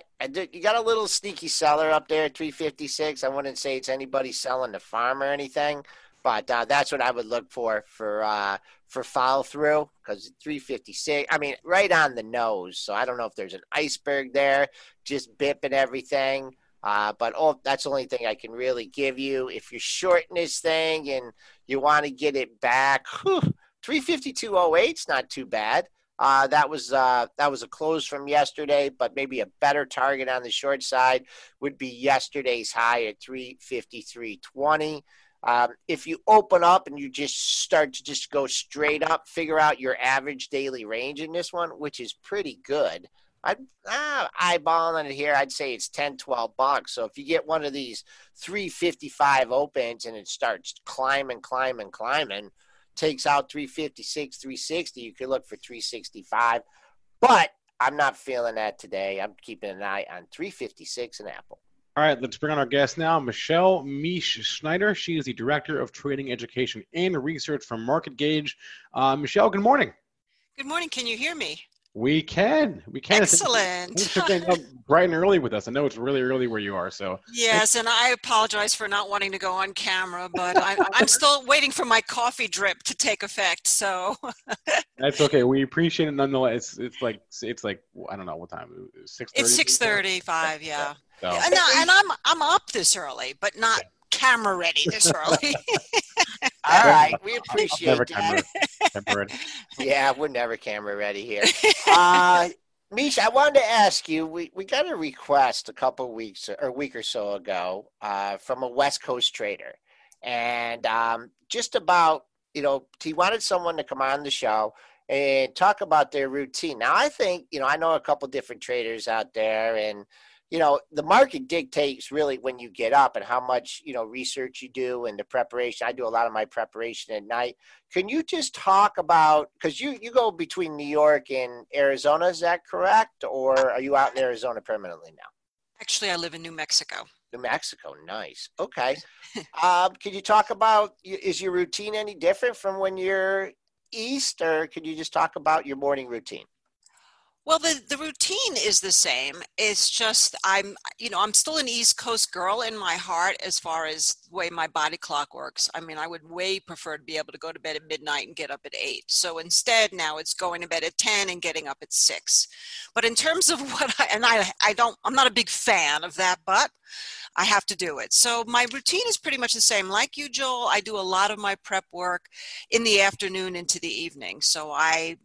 you got a little sneaky seller up there, at 356. I wouldn't say it's anybody selling the farm or anything, but uh, that's what I would look for for uh, for follow through because 356. I mean, right on the nose. So I don't know if there's an iceberg there, just bipping everything. Uh, but oh, that's the only thing I can really give you. If you're shorting this thing and you want to get it back, 352.08 is not too bad. Uh, that was uh, that was a close from yesterday, but maybe a better target on the short side would be yesterday's high at 353.20. Um, if you open up and you just start to just go straight up, figure out your average daily range in this one, which is pretty good. I'd ah, eyeballing it here. I'd say it's 10, 12 bucks. So if you get one of these 355 opens and it starts climbing, climbing, climbing, takes out 356, 360, you could look for 365. But I'm not feeling that today. I'm keeping an eye on 356 and Apple. All right, let's bring on our guest now, Michelle Mish Schneider. She is the Director of Trading Education and Research from MarketGauge. Uh, Michelle, good morning. Good morning. Can you hear me? We can. We can. Excellent. Thanks for getting up (laughs) bright and early with us. I know it's really early where you are. So yes, and I apologize for not wanting to go on camera, but I, am still (laughs) waiting for my coffee drip to take effect. So (laughs) that's okay. We appreciate it nonetheless. It's, it's like it's like I don't know what time. Six. It's six thirty-five. Yeah. So. And, and I'm I'm up this early, but not camera ready this early. All right, we appreciate never that. Camera, (laughs) yeah, we're never camera ready here. (laughs) Uh, Misha, I wanted to ask you. We, we got a request a couple weeks or a week or so ago uh, from a West Coast trader, and um, just about you know he wanted someone to come on the show and talk about their routine. Now, I think you know I know a couple different traders out there, and you know the market dictates really when you get up and how much you know research you do and the preparation. I do a lot of my preparation at night. Can you just talk about because you you go between new york and arizona is that correct? Or are you out in arizona permanently now? Actually i live in new mexico. New mexico nice. Okay. (laughs) Um, can you talk about is your routine any different from when you're east? Or could you just talk about your morning routine well, the, the routine is the same. It's just I'm, you know, I'm still an East Coast girl in my heart as far as the way my body clock works. I mean, I would way prefer to be able to go to bed at midnight and get up at eight. So instead, now it's going to bed at ten and getting up at six. But in terms of (laughs) what I and I, I don't, I'm not a big fan of that, but I have to do it. So my routine is pretty much the same. Like you, Joel, I do a lot of my prep work in the afternoon into the evening. So I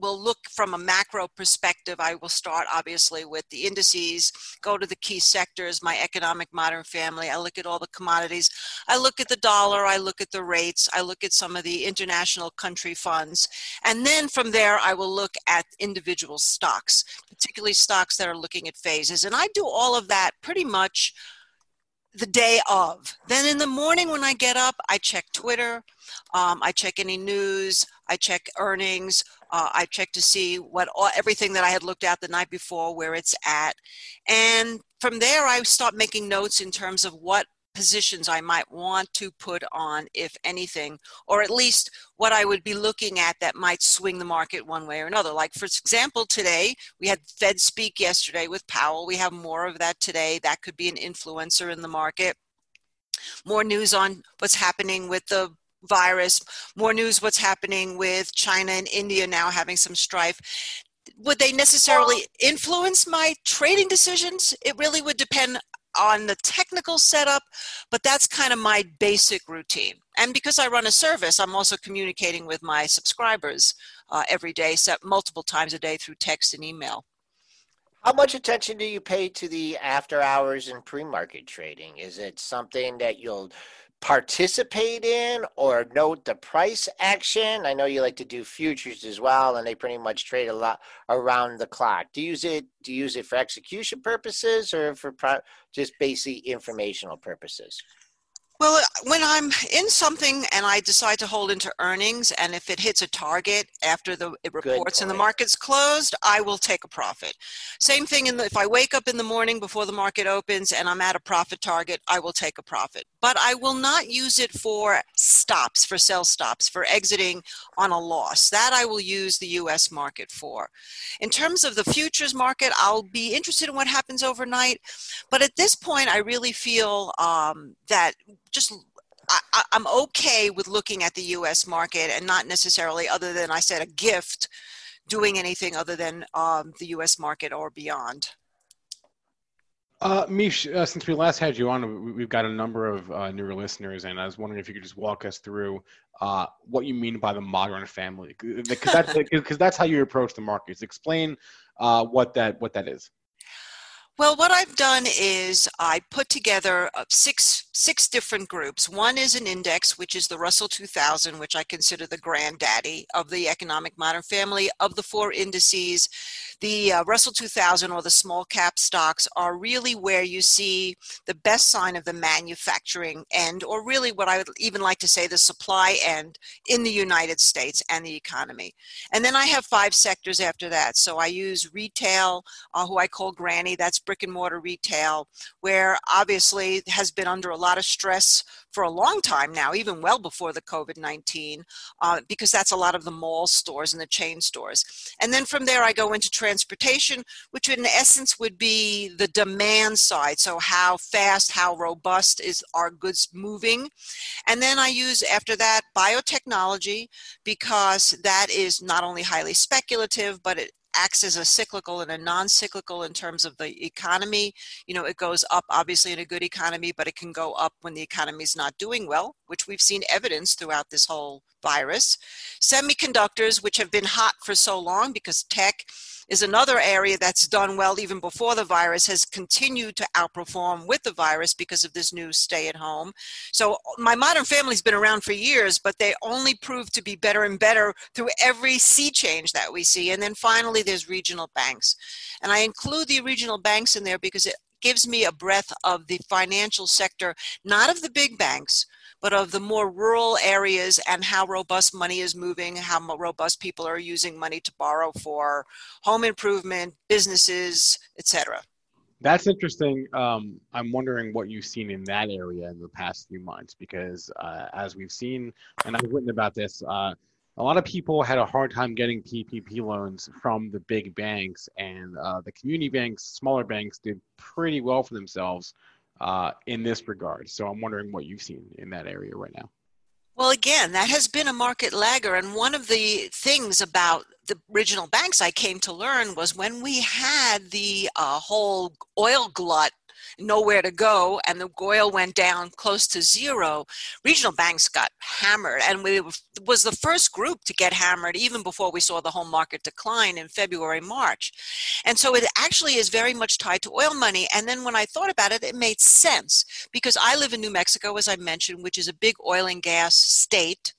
will look from a macro perspective. I will start obviously with the indices, go to the key sectors, my economic modern family. I look at all the commodities. I look at the dollar. I look at the rates. I look at some of the international country funds. And then from there, I will look at individual stocks, particularly stocks that are looking at phases. And I do all of that pretty much the day of. Then in the morning when I get up, I check Twitter, um, I check any news, I check earnings, uh, I check to see what all, everything that I had looked at the night before, where it's at, and from there I start making notes in terms of what positions I might want to put on, if anything, or at least what I would be looking at that might swing the market one way or another. Like, for example, today we had Fed speak yesterday with Powell. We have more of that today. That could be an influencer in the market. More news on what's happening with the virus, more news what's happening with China and India now having some strife would they necessarily influence my trading decisions? It really would depend on the technical setup, but that's kind of my basic routine. And because I run a service, I'm also communicating with my subscribers uh, every day, multiple times a day through text and email. How much attention do you pay to the after hours and pre market trading? Is it something that you'll participate in or note the price action? I know you like to do futures as well, and they pretty much trade a lot around the clock. Do you use it? Do you use it for execution purposes or for pro- just basically informational purposes? Well, when I'm in something and I decide to hold into earnings, and if it hits a target after the it reports and the market's closed, I will take a profit. Same thing in the, if I wake up in the morning before the market opens and I'm at a profit target, I will take a profit. But I will not use it for stops, for sell stops, for exiting on a loss. That I will use the U.S. market for. In terms of the futures market, I'll be interested in what happens overnight. But at this point, I really feel um, that just I, am okay with looking at the U.S. market and not necessarily, other than I said, a gift, doing anything other than um, the U.S. market or beyond. Uh, Mish, uh, since we last had you on, we've got a number of uh, newer listeners, and I was wondering if you could just walk us through uh, what you mean by the modern family, because that's, because that's how you approach the markets. Explain uh, what that what that is. Well, what I've done is I put together uh, six six different groups. One is an index, which is the Russell 2000, which I consider the granddaddy of the economic modern family. Of the four indices, the uh, Russell 2000 or the small cap stocks are really where you see the best sign of the manufacturing end, or really what I would even like to say the supply end in the United States and the economy. And then I have five sectors after that. So I use retail, uh, who I call Granny, that's brick and mortar retail, where obviously has been under a lot of stress for a long time now, even well before the COVID 19, uh, because that's a lot of the mall stores and the chain stores. And then from there, I go into transportation, which in essence would be the demand side. So, how fast, how robust is our goods moving? And then I use after that biotechnology because that is not only highly speculative, but it acts as a cyclical and a non-cyclical in terms of the economy. You know, it goes up obviously in a good economy, but it can go up when the economy is not doing well, which we've seen evidence throughout this whole virus. Semiconductors, which have been hot for so long because tech is another area that's done well even before the virus has continued to outperform with the virus because of this new stay at home. So my modern family's been around for years, but they only prove to be better and better through every sea change that we see. And then finally, there's regional banks. And I include the regional banks in there because it gives me a breadth of the financial sector, not of the big banks, but of the more rural areas and how robust money is moving, how robust people are using money to borrow for home improvement, businesses, etc. That's interesting. Um, I'm wondering what you've seen in that area in the past few months, because uh, as we've seen, and I've written about this, uh, a lot of people had a hard time getting PPP loans from the big banks, and uh, the community banks, smaller banks, did pretty well for themselves uh, in this regard. So I'm wondering what you've seen in that area right now. Well, again, that has been a market lagger. And one of the things about the regional banks I came to learn was when we had the uh, whole oil glut nowhere to go, and the oil went down close to zero, regional banks got hammered. And we was the first group to get hammered even before we saw the whole market decline in February, March. And so it actually is very much tied to oil money. And then when I thought about it, it made sense because I live in New Mexico, as I mentioned, which is a big oil and gas state.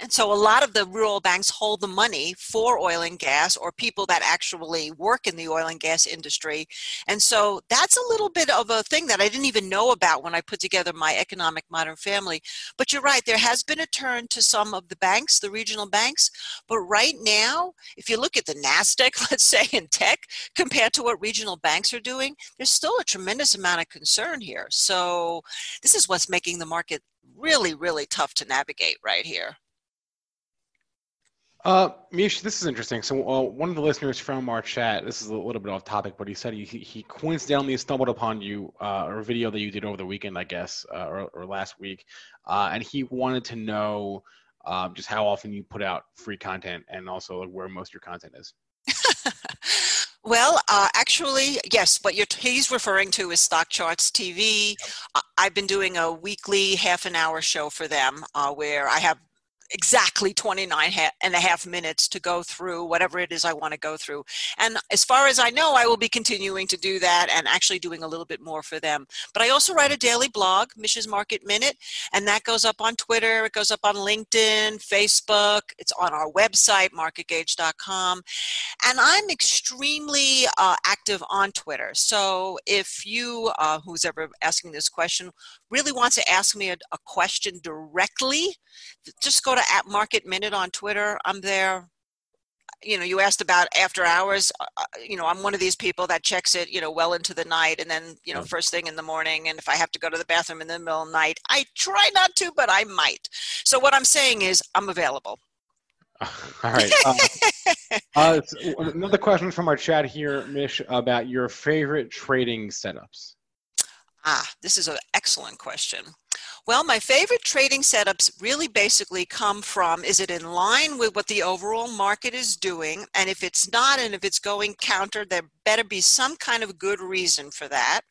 And so a lot of the rural banks hold the money for oil and gas or people that actually work in the oil and gas industry. And so that's a little bit of a thing that I didn't even know about when I put together my economic modern family. But you're right, there has been a turn to some of the banks, the regional banks. But right now, if you look at the NASDAQ, (laughs) let's say in tech, compared to what regional banks are doing, there's still a tremendous amount of concern here. So this is what's making the market really, really tough to navigate right here. Uh, Mish, this is interesting. So, uh, one of the listeners from our chat, this is a little bit off topic, but he said he, he coincidentally stumbled upon you, uh, or a video that you did over the weekend, I guess, uh, or, or last week, uh, and he wanted to know um, just how often you put out free content and also like, where most of your content is. (laughs) Well, uh, actually, yes. What he's referring to is StockCharts TV. I've been doing a weekly half an hour show for them uh, where I have exactly 29 and a half minutes to go through whatever it is I want to go through. And as far as I know, I will be continuing to do that and actually doing a little bit more for them. But I also write a daily blog, Mish's Market Minute, and that goes up on Twitter, it goes up on LinkedIn, Facebook, it's on our website, marketgauge.com. And I'm extremely uh, active on Twitter. So if you, uh, who's ever asking this question, really wants to ask me a, a question directly, just go to at Market Minute on Twitter. I'm there. You know, you asked about after hours. Uh, uh, you know, I'm one of these people that checks it, you know, well into the night and then, you know, first thing in the morning. And if I have to go to the bathroom in the middle of the night, I try not to, but I might. So what I'm saying is I'm available. (laughs) All right. (laughs) Uh, uh, another question from our chat here, Mish, about your favorite trading setups. Ah, this is an excellent question. Well, my favorite trading setups really basically come from is it in line with what the overall market is doing? And if it's not, and if it's going counter, there better be some kind of good reason for that.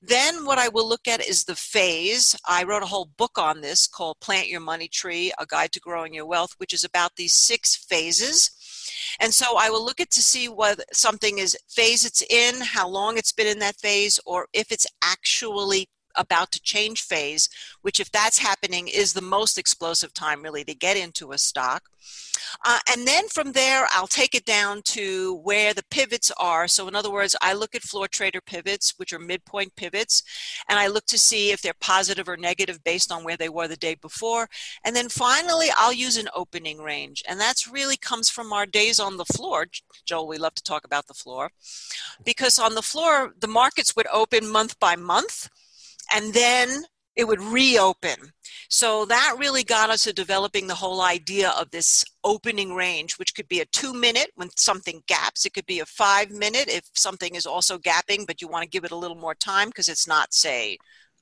Then, what I will look at is the phase. I wrote a whole book on this called Plant Your Money Tree A Guide to Growing Your Wealth, which is about these six phases. And so I will look at to see whether something is phase it's in, how long it's been in that phase, or if it's actually about to change phase, which, if that's happening, is the most explosive time really to get into a stock. Uh, and then from there, I'll take it down to where the pivots are. So, in other words, I look at floor trader pivots, which are midpoint pivots, and I look to see if they're positive or negative based on where they were the day before. And then finally, I'll use an opening range. And that's really comes from our days on the floor. Joel, we love to talk about the floor because on the floor, the markets would open month by month and then it would reopen. So that really got us to developing the whole idea of this opening range, which could be a two minute when something gaps. It could be a five minute if something is also gapping, but you want to give it a little more time because it's not, say,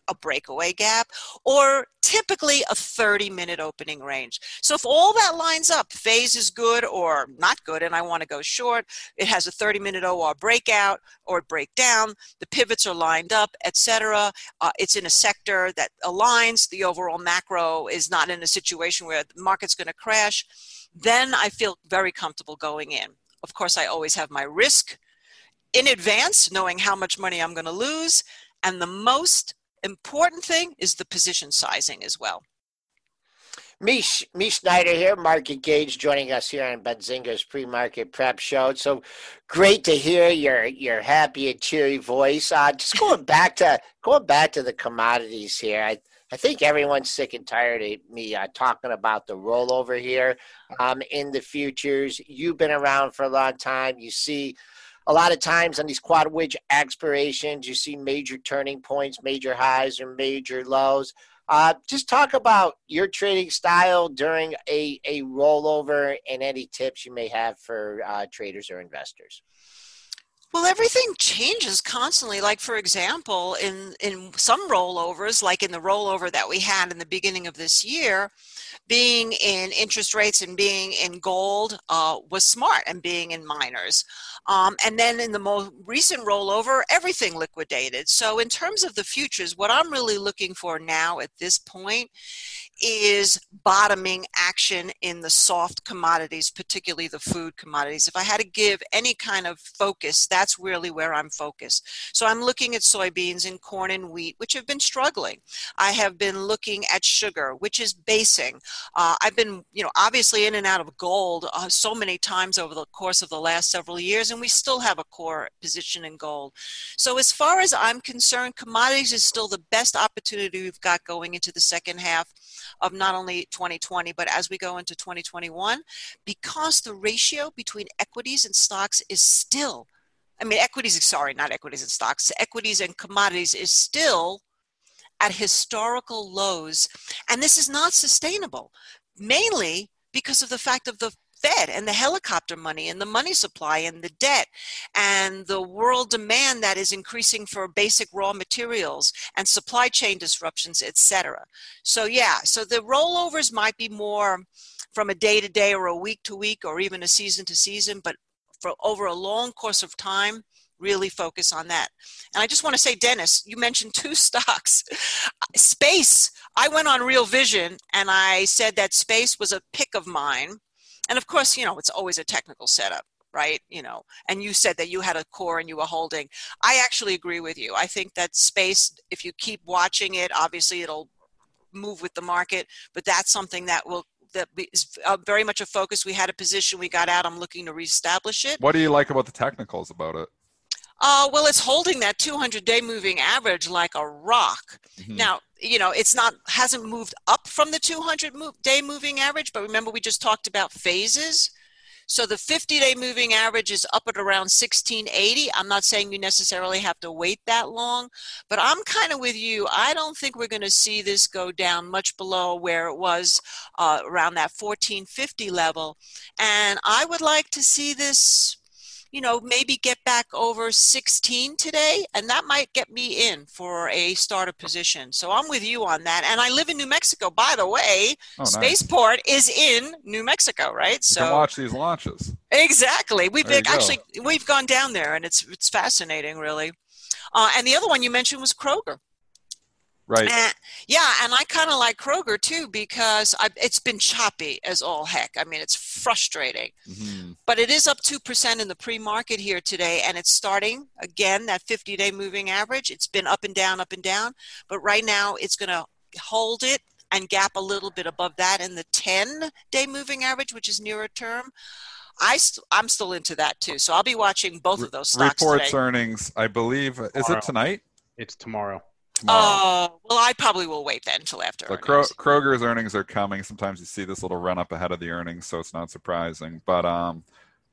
a breakaway gap, or typically a 30 minute opening range. So if all that lines up, phase is good or not good, and I want to go short, it has a 30 minute OR breakout or breakdown, the pivots are lined up, etc. Uh, it's in a sector that aligns, the overall macro is not in a situation where the market's going to crash, then I feel very comfortable going in. Of course, I always have my risk in advance, knowing how much money I'm going to lose. And the most important thing is the position sizing as well. Mish, Mish Schneider here, MarketGauge, joining us here on Benzinga's pre-market prep show. So great to hear your your happy and cheery voice. Uh, just going back to going back to the commodities here. I I think everyone's sick and tired of me uh, talking about the rollover here um, in the futures. You've been around for a long time. You see a lot of times on these quad witch expirations, you see major turning points, major highs or major lows. Uh, just talk about your trading style during a, a rollover and any tips you may have for uh, traders or investors. Well, everything changes constantly. Like for example, in in some rollovers, like in the rollover that we had in the beginning of this year, being in interest rates and being in gold uh, was smart, and being in miners. Um, and then in the most recent rollover, everything liquidated. So in terms of the futures, what I'm really looking for now at this point is bottoming action in the soft commodities, particularly the food commodities. If I had to give any kind of focus, that's really where I'm focused. So I'm looking at soybeans and corn and wheat, which have been struggling. I have been looking at sugar, which is basing. Uh, I've been, you know, obviously in and out of gold uh, so many times over the course of the last several years, and we still have a core position in gold. So as far as I'm concerned, commodities is still the best opportunity we've got going into the second half of not only 2020, but as we go into 2021, because the ratio between equities and stocks is still, I mean, equities, sorry, not equities and stocks, equities and commodities is still at historical lows. And this is not sustainable, mainly because of the fact of the Fed and the helicopter money and the money supply and the debt and the world demand that is increasing for basic raw materials and supply chain disruptions, etc. So yeah, so the rollovers might be more from a day to day or a week to week or even a season to season, but for over a long course of time, really focus on that. And I just want to say, Dennis, you mentioned two (laughs) stocks. Space, I went on Real Vision and I said that space was a pick of mine and of course, you know, it's always a technical setup right? You know and you said that you had a core and you were holding. I actually agree with you. I think that space if you keep watching it obviously it'll move with the market but that's something that will that is uh, very much a focus. We had a position we got out i'm looking to reestablish it. What do you like about the technicals about it? Uh, well, it's holding that 200 day moving average like a rock. Mm-hmm. Now, you know, it's not, hasn't moved up from the 200 day moving average, but remember we just talked about phases. So the 50 day moving average is up at around 1680. I'm not saying you necessarily have to wait that long, but I'm kind of with you. I don't think we're going to see this go down much below where it was uh, around that 1450 level. And I would like to see this you know, maybe get back over 16 today, and that might get me in for a starter position. So I'm with you on that. And I live in New Mexico, by the way. Oh, nice. Spaceport is in New Mexico, right? You so can watch these launches. exactly. We've been, actually we've gone down there, and it's it's fascinating, really. Uh, and the other one you mentioned was Kroger. Right. Eh, yeah, and I kind of like Kroger too because I, it's been choppy as all heck. I mean, it's frustrating. Mhm. But it is up 2% in the pre market here today, and it's starting again that 50 day moving average. It's been up and down, up and down. But right now, it's going to hold it and gap a little bit above that in the 10 day moving average, which is nearer term. I st- I'm still into that too. So I'll be watching both of those stocks Reports today. earnings, I believe. Is it tonight? It's tomorrow. Tomorrow. Oh, well, I probably will wait then until after. So Kro- earnings. Kroger's earnings are coming. Sometimes you see this little run up ahead of the earnings, so it's not surprising. But um,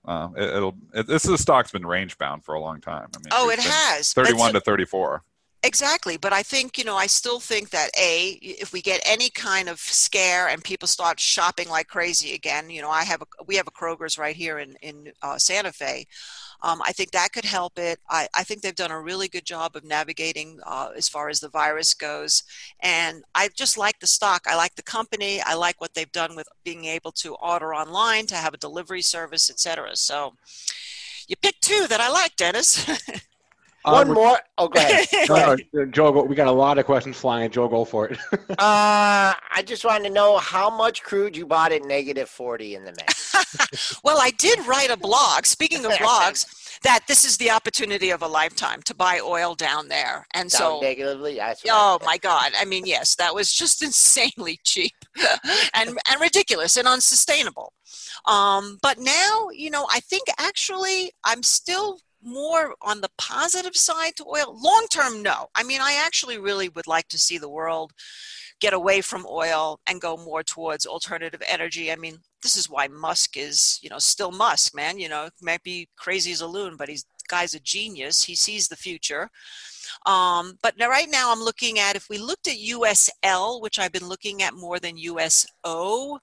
uh, it, it'll. It, this is a stock's been range bound for a long time. I mean, Oh, it has. Thirty-one to thirty-four. Exactly, but I think you know I still think that a if we get any kind of scare and people start shopping like crazy again, you know I have a we have a Kroger's right here in in uh, Santa Fe. Um, I think that could help it. I, I think they've done a really good job of navigating uh, as far as the virus goes, and I just like the stock. I like the company. I like what they've done with being able to order online, to have a delivery service, etc. So, you pick two that I like, Dennis. (laughs) One Uh, more. Oh, go ahead. (laughs) No, no, Joe, we got a lot of questions flying. Joe, go for it. (laughs) Uh, I just wanted to know how much crude you bought at negative 40 in the mix. (laughs) Well, I did write a blog, speaking of blogs, that this is the opportunity of a lifetime to buy oil down there. And Down so, negatively. That's what oh my God. I mean, yes, that was just insanely cheap and, and ridiculous and unsustainable. Um, but now, you know, I think actually I'm still more on the positive side to oil. Long term, no. I mean, I actually really would like to see the world get away from oil and go more towards alternative energy. I mean, this is why Musk is, you know, still Musk, man. You know, might be crazy as a loon, but he's guy's a genius. He sees the future. Um, but now, right now, I'm looking at if we looked at USL, which I've been looking at more than USO,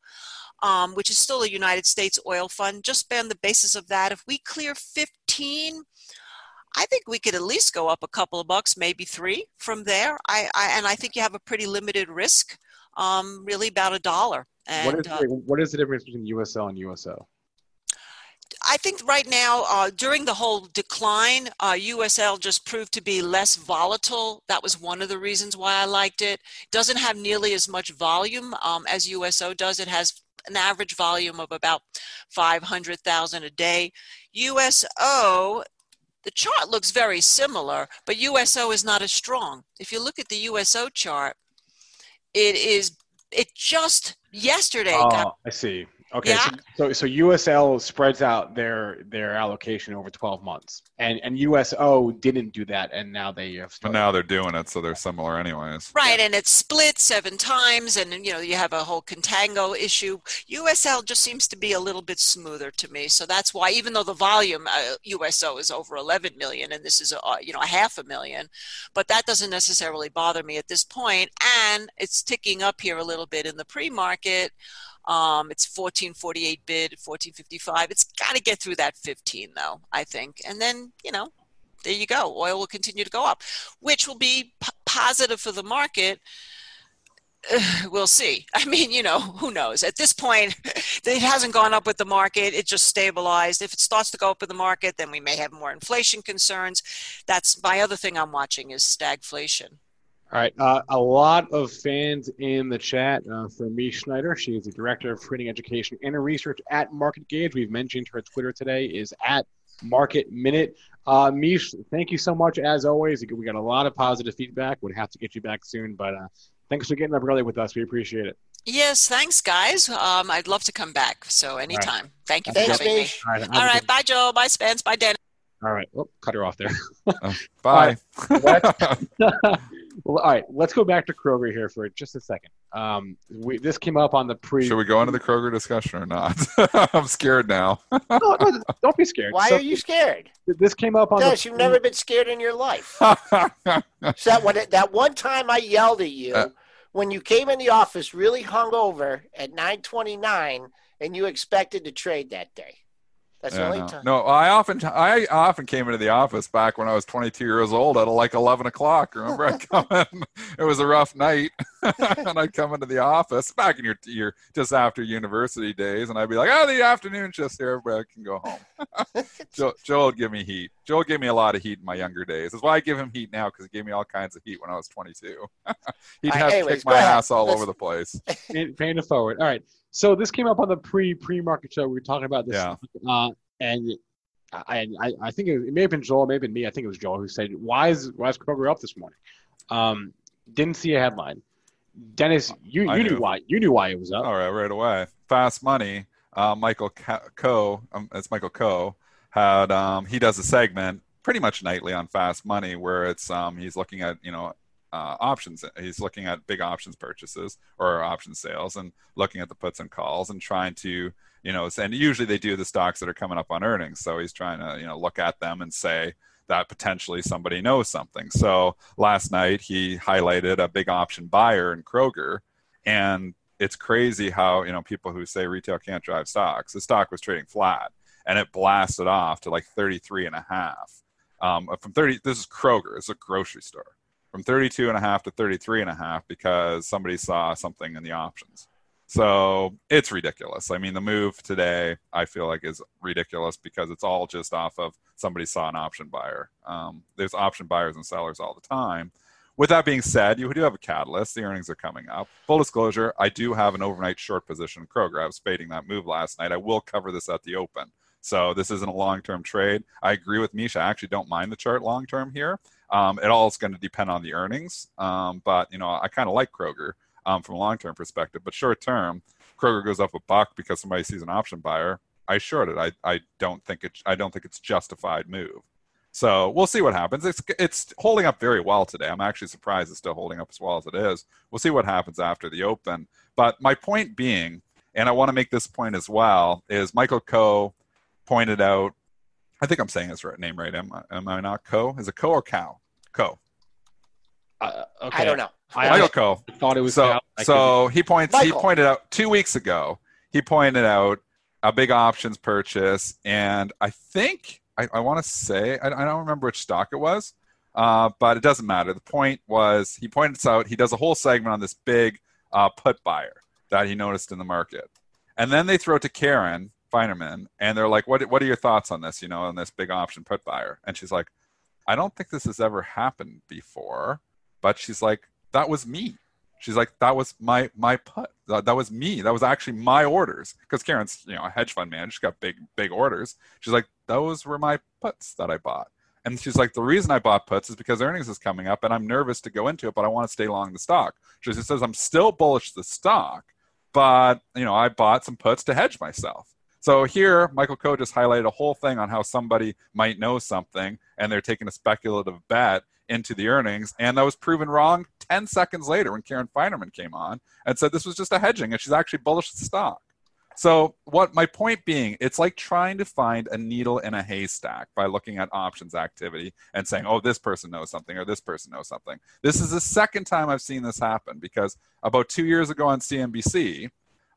um, which is still a United States oil fund, just based on the basis of that, if we clear 15, I think we could at least go up a couple of bucks, maybe three from there. I, I and I think you have a pretty limited risk, um, really about a dollar. And what, is, uh, what is the difference between USL and USO? I think right now, uh, during the whole decline, uh, USL just proved to be less volatile. That was one of the reasons why I liked it. Doesn't have nearly as much volume um, as USO does. It has an average volume of about 500,000 a day. USO, the chart looks very similar, but USO is not as strong. If you look at the USO chart, it is, it just yesterday got Oh, I see. Okay, Yeah. so, so so USL spreads out their their allocation over 12 months, and and USO didn't do that, and now they have. But now they're doing it, so they're similar, anyways. Right, and it's split seven times, and you know you have a whole contango issue. USL just seems to be a little bit smoother to me, so that's why even though the volume uh, USO is over 11 million, and this is a, uh, you know a half a million, but that doesn't necessarily bother me at this point, and it's ticking up here a little bit in the pre-market. Um, it's 1448 bid, 1455. It's got to get through that 15 though, I think, and then you know there you go. Oil will continue to go up, which will be p- positive for the market. (sighs) We'll see. (laughs) I mean, you know, who knows? At this point, (laughs) it hasn't gone up with the market. It just stabilized. If it starts to go up with the market, then we may have more inflation concerns. That's my other thing I'm watching is stagflation. All right, uh, a lot of fans in the chat uh, for Mish Schneider. She is the director of trading education and research at MarketGauge. We've mentioned her Twitter today is at Market Minute. Uh, Mish, thank you so much as always. We got a lot of positive feedback. We'll have to get you back soon, but uh, thanks for getting up early with us. We appreciate it. Yes, thanks, guys. Um, I'd love to come back. So anytime. Thank you for Thanks, having me. All right, All right Bye, Joe. Bye, Spence. Bye, Dennis. All right. Oh, cut her off there. Bye. (laughs) (laughs) well, all right, let's go back to Kroger here for just a second. Um, we, this came up on the pre. Should we go into the Kroger discussion or not? (laughs) I'm scared now. no, no, don't be scared. Why So, are you scared? This came up on Dennis, the. you've never been scared in your life. (laughs) So that, when it, that one time I yelled at you Uh. when you came in the office really hungover at 929 and you expected to trade that day. That's Yeah, the only no. time. no, I often I often came into the office back when I was 22 years old at like 11 o'clock. Remember, I come (laughs) in. It was a rough night, (laughs) and I'd come into the office back in your your just after university days, and I'd be like, "Oh, the afternoon shift's here. Everybody can go home." (laughs) Joe, Joe would give me heat. Joel gave me a lot of heat in my younger days. That's why I give him heat now because he gave me all kinds of heat when I was 22. He'd have to anyways, kick my ahead. ass all Let's- over the place. Paying paying it forward. All right. So this came up on the pre pre market show. We were talking about this, Yeah. uh, and I, I I think it, it may have been Joel, it may have been me. I think it was Joel who said, "Why is why is Kroger up this morning?" Um, didn't see a headline. Dennis, you you knew knew. why you knew why it was up. All right, right away. Fast Money. Uh, Michael Coe, um, it's Michael Co. had um, he does a segment pretty much nightly on Fast Money where it's um, he's looking at you know uh, options. He's looking at big options purchases or option sales and looking at the puts and calls and trying to you know and usually they do the stocks that are coming up on earnings. So he's trying to you know look at them and say that potentially somebody knows something. So last night he highlighted a big option buyer in Kroger and it's crazy how you know people who say retail can't drive stocks the stock was trading flat and it blasted off to like 33 and a half um, from 30 this is kroger it's a grocery store from 32 and a half to 33 and a half because somebody saw something in the options so it's ridiculous i mean the move today i feel like is ridiculous because it's all just off of somebody saw an option buyer um, there's option buyers and sellers all the time with that being said, you do have a catalyst. The earnings are coming up. Full disclosure, I do have an overnight short position in Kroger. I was fading that move last night. I will cover this at the open. So this isn't a long-term trade. I agree with Misha. I actually don't mind the chart long-term here. Um, it all is going to depend on the earnings. Um, but you know, I kind of like Kroger um, from a long-term perspective. But short-term, Kroger goes up a buck because somebody sees an option buyer. I short it. I, I don't think it. I don't think it's justified move. So we'll see what happens. It's it's holding up very well today. I'm actually surprised it's still holding up as well as it is. We'll see what happens after the open. But my point being, and I want to make this point as well, is Michael Coe pointed out. I think I'm saying his right name right. Am I, am I not Co? Is it Co or Cow? Co. Uh, okay. I don't know. I, Michael Coe. I thought it was so Cal. So he points he pointed out two weeks ago he pointed out a big options purchase and i think i, I want to say I, I don't remember which stock it was uh, but it doesn't matter the point was he pointed out he does a whole segment on this big uh, put buyer that he noticed in the market and then they throw it to karen Finerman, and they're like what, what are your thoughts on this you know on this big option put buyer? And she's like i don't think this has ever happened before but she's like that was me. She's like that was my my put that, that was me. That was actually my orders. Because karen's you know a hedge fund manager she's got big big orders. She's like those were my puts that i bought. And she's like the reason i bought puts is because earnings is coming up and i'm nervous to go into it but i want to stay long the stock. She says i'm still bullish the stock but you know i bought some puts to hedge myself so here michael coe just highlighted a whole thing on how somebody might know something and they're taking a speculative bet into the earnings, and that was proven wrong 10 seconds later when Karen Finerman came on and said this was just a hedging, and she's actually bullish the stock. So, what my point being, it's like trying to find a needle in a haystack by looking at options activity and saying, oh, this person knows something or this person knows something. This is the second time I've seen this happen because about two years ago on CNBC,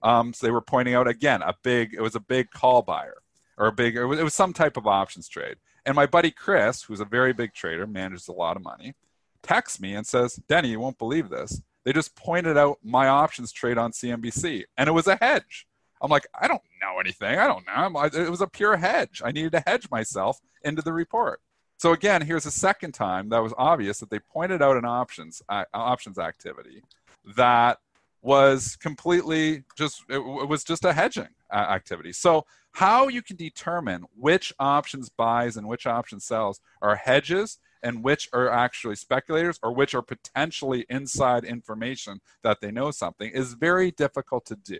um, so they were pointing out again a big, it was a big call buyer or a big, it was, it was some type of options trade. And my buddy Chris, who's a very big trader, manages a lot of money, texts me and says, Denny, you won't believe this. They just pointed out my options trade on CNBC, and it was a hedge. I'm like, I don't know anything. I don't know. It was a pure hedge. I needed to hedge myself into the report. So again, here's a second time that was obvious that they pointed out an options uh, options activity that was completely just it, it was just a hedging uh, activity. So how you can determine which options buys and which options sells are hedges and which are actually speculators or which are potentially inside information that they know something is very difficult to do.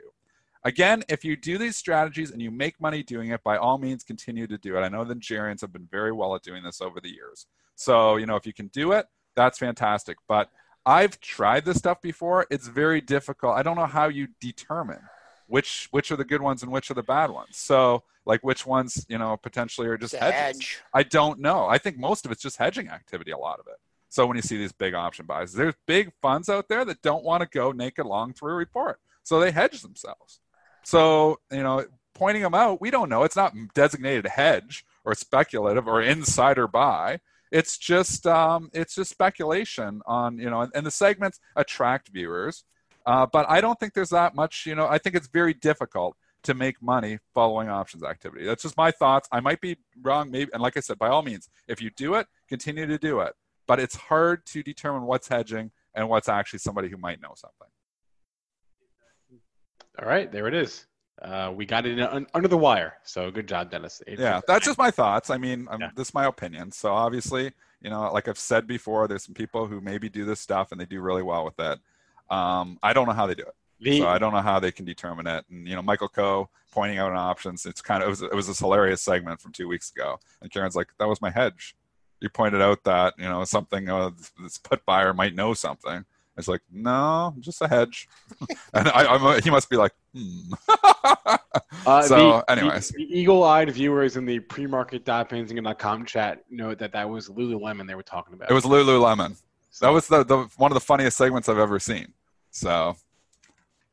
Again, if you do these strategies and you make money doing it, by all means continue to do it. I know the Nigerians have been very well at doing this over the years. So, you know, if you can do it, that's fantastic. But I've tried this stuff before. It's very difficult. I don't know how you determine which which are the good ones and which are the bad ones. So, like which ones, you know, potentially are just hedges. hedge. I don't know. I think most of it's just hedging activity, a lot of it. So when you see these big option buys, there's big funds out there that don't want to go naked long through a report. So they hedge themselves. So, you know, pointing them out. We don't know. It's not designated hedge or speculative or insider buy. It's just um, it's just speculation on you know, and, and the segments attract viewers. Uh, but I don't think there's that much. You know, I think it's very difficult to make money following options activity. That's just my thoughts. I might be wrong, maybe. And like I said, by all means, if you do it, continue to do it. But it's hard to determine what's hedging and what's actually somebody who might know something. All right, there it is. Uh, we got it in, under the wire. So good job, Dennis. yeah, that's just my thoughts. I mean, yeah. this is my opinion. So obviously, you know, like I've said before, there's some people who maybe do this stuff and they do really well with it. Um, I don't know how they do it. The, so I don't know how they can determine it. And you know, Michael Coe pointing out an options. It's kind of it was, it was this hilarious segment from two weeks ago, and Karen's like, "That was my hedge." You pointed out that you know something uh, this put buyer might know something. It's like, no, just a hedge. (laughs) and I, I'm, he must be like, hmm. (laughs) uh, so, the, anyways. The, the eagle-eyed viewers in the pre-market.benzinga.com chat know that that was Lululemon they were talking about. It was Lululemon. So, that was the, the one of the funniest segments I've ever seen. So,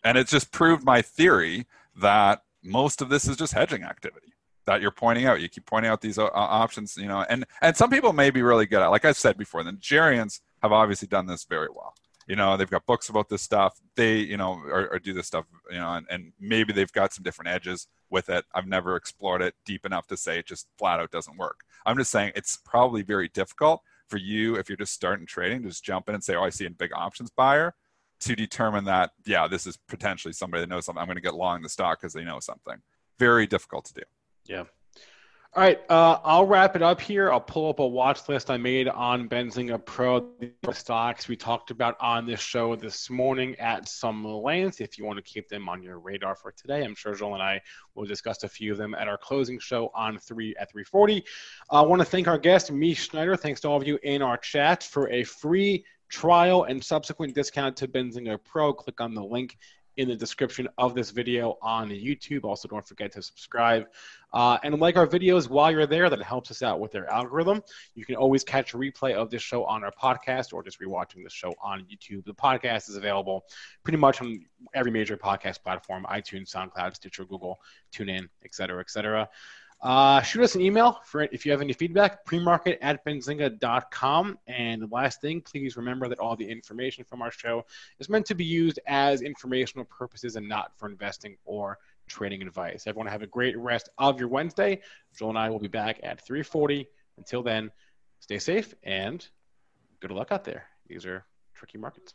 and it just proved my theory that most of this is just hedging activity that you're pointing out. You keep pointing out these uh, options, you know, and and some people may be really good at. Like I said before, the Najarians have obviously done this very well you know they've got books about this stuff. They you know or, or do this stuff you know and, and, maybe they've got some different edges with it. I've never explored it deep enough to say it just flat out doesn't work. I'm just saying it's probably very difficult for you if you're just starting trading just jump in and say oh i see a big options buyer to determine that yeah this is potentially somebody that knows something. I'm going to get long the stock because they know something. Very difficult to do. Yeah all right, uh, I'll wrap it up here. I'll pull up a watch list I made on Benzinga Pro the stocks we talked about on this show this morning at some length. If you want to keep them on your radar for today, I'm sure Joel and I will discuss a few of them at our closing show on three at 3:40. I want to thank our guest, Mish Schneider. Thanks to all of you in our chat for a free trial and subsequent discount to Benzinga Pro. Click on the link in the description of this video on YouTube. Also, don't forget to subscribe uh, and like our videos while you're there. That helps us out with their algorithm. You can always catch a replay of this show on our podcast or just rewatching the show on YouTube. The podcast is available pretty much on every major podcast platform iTunes, SoundCloud, Stitcher, Google, TuneIn, etc., etc. Uh, shoot us an email for if you have any feedback, premarket at benzinga.com. And the last thing, please remember that all the information from our show is meant to be used as informational purposes and not for investing or trading advice. Everyone have a great rest of your Wednesday. Joel and I will be back at 3:40. Until then, stay safe and good luck out there. These are tricky markets.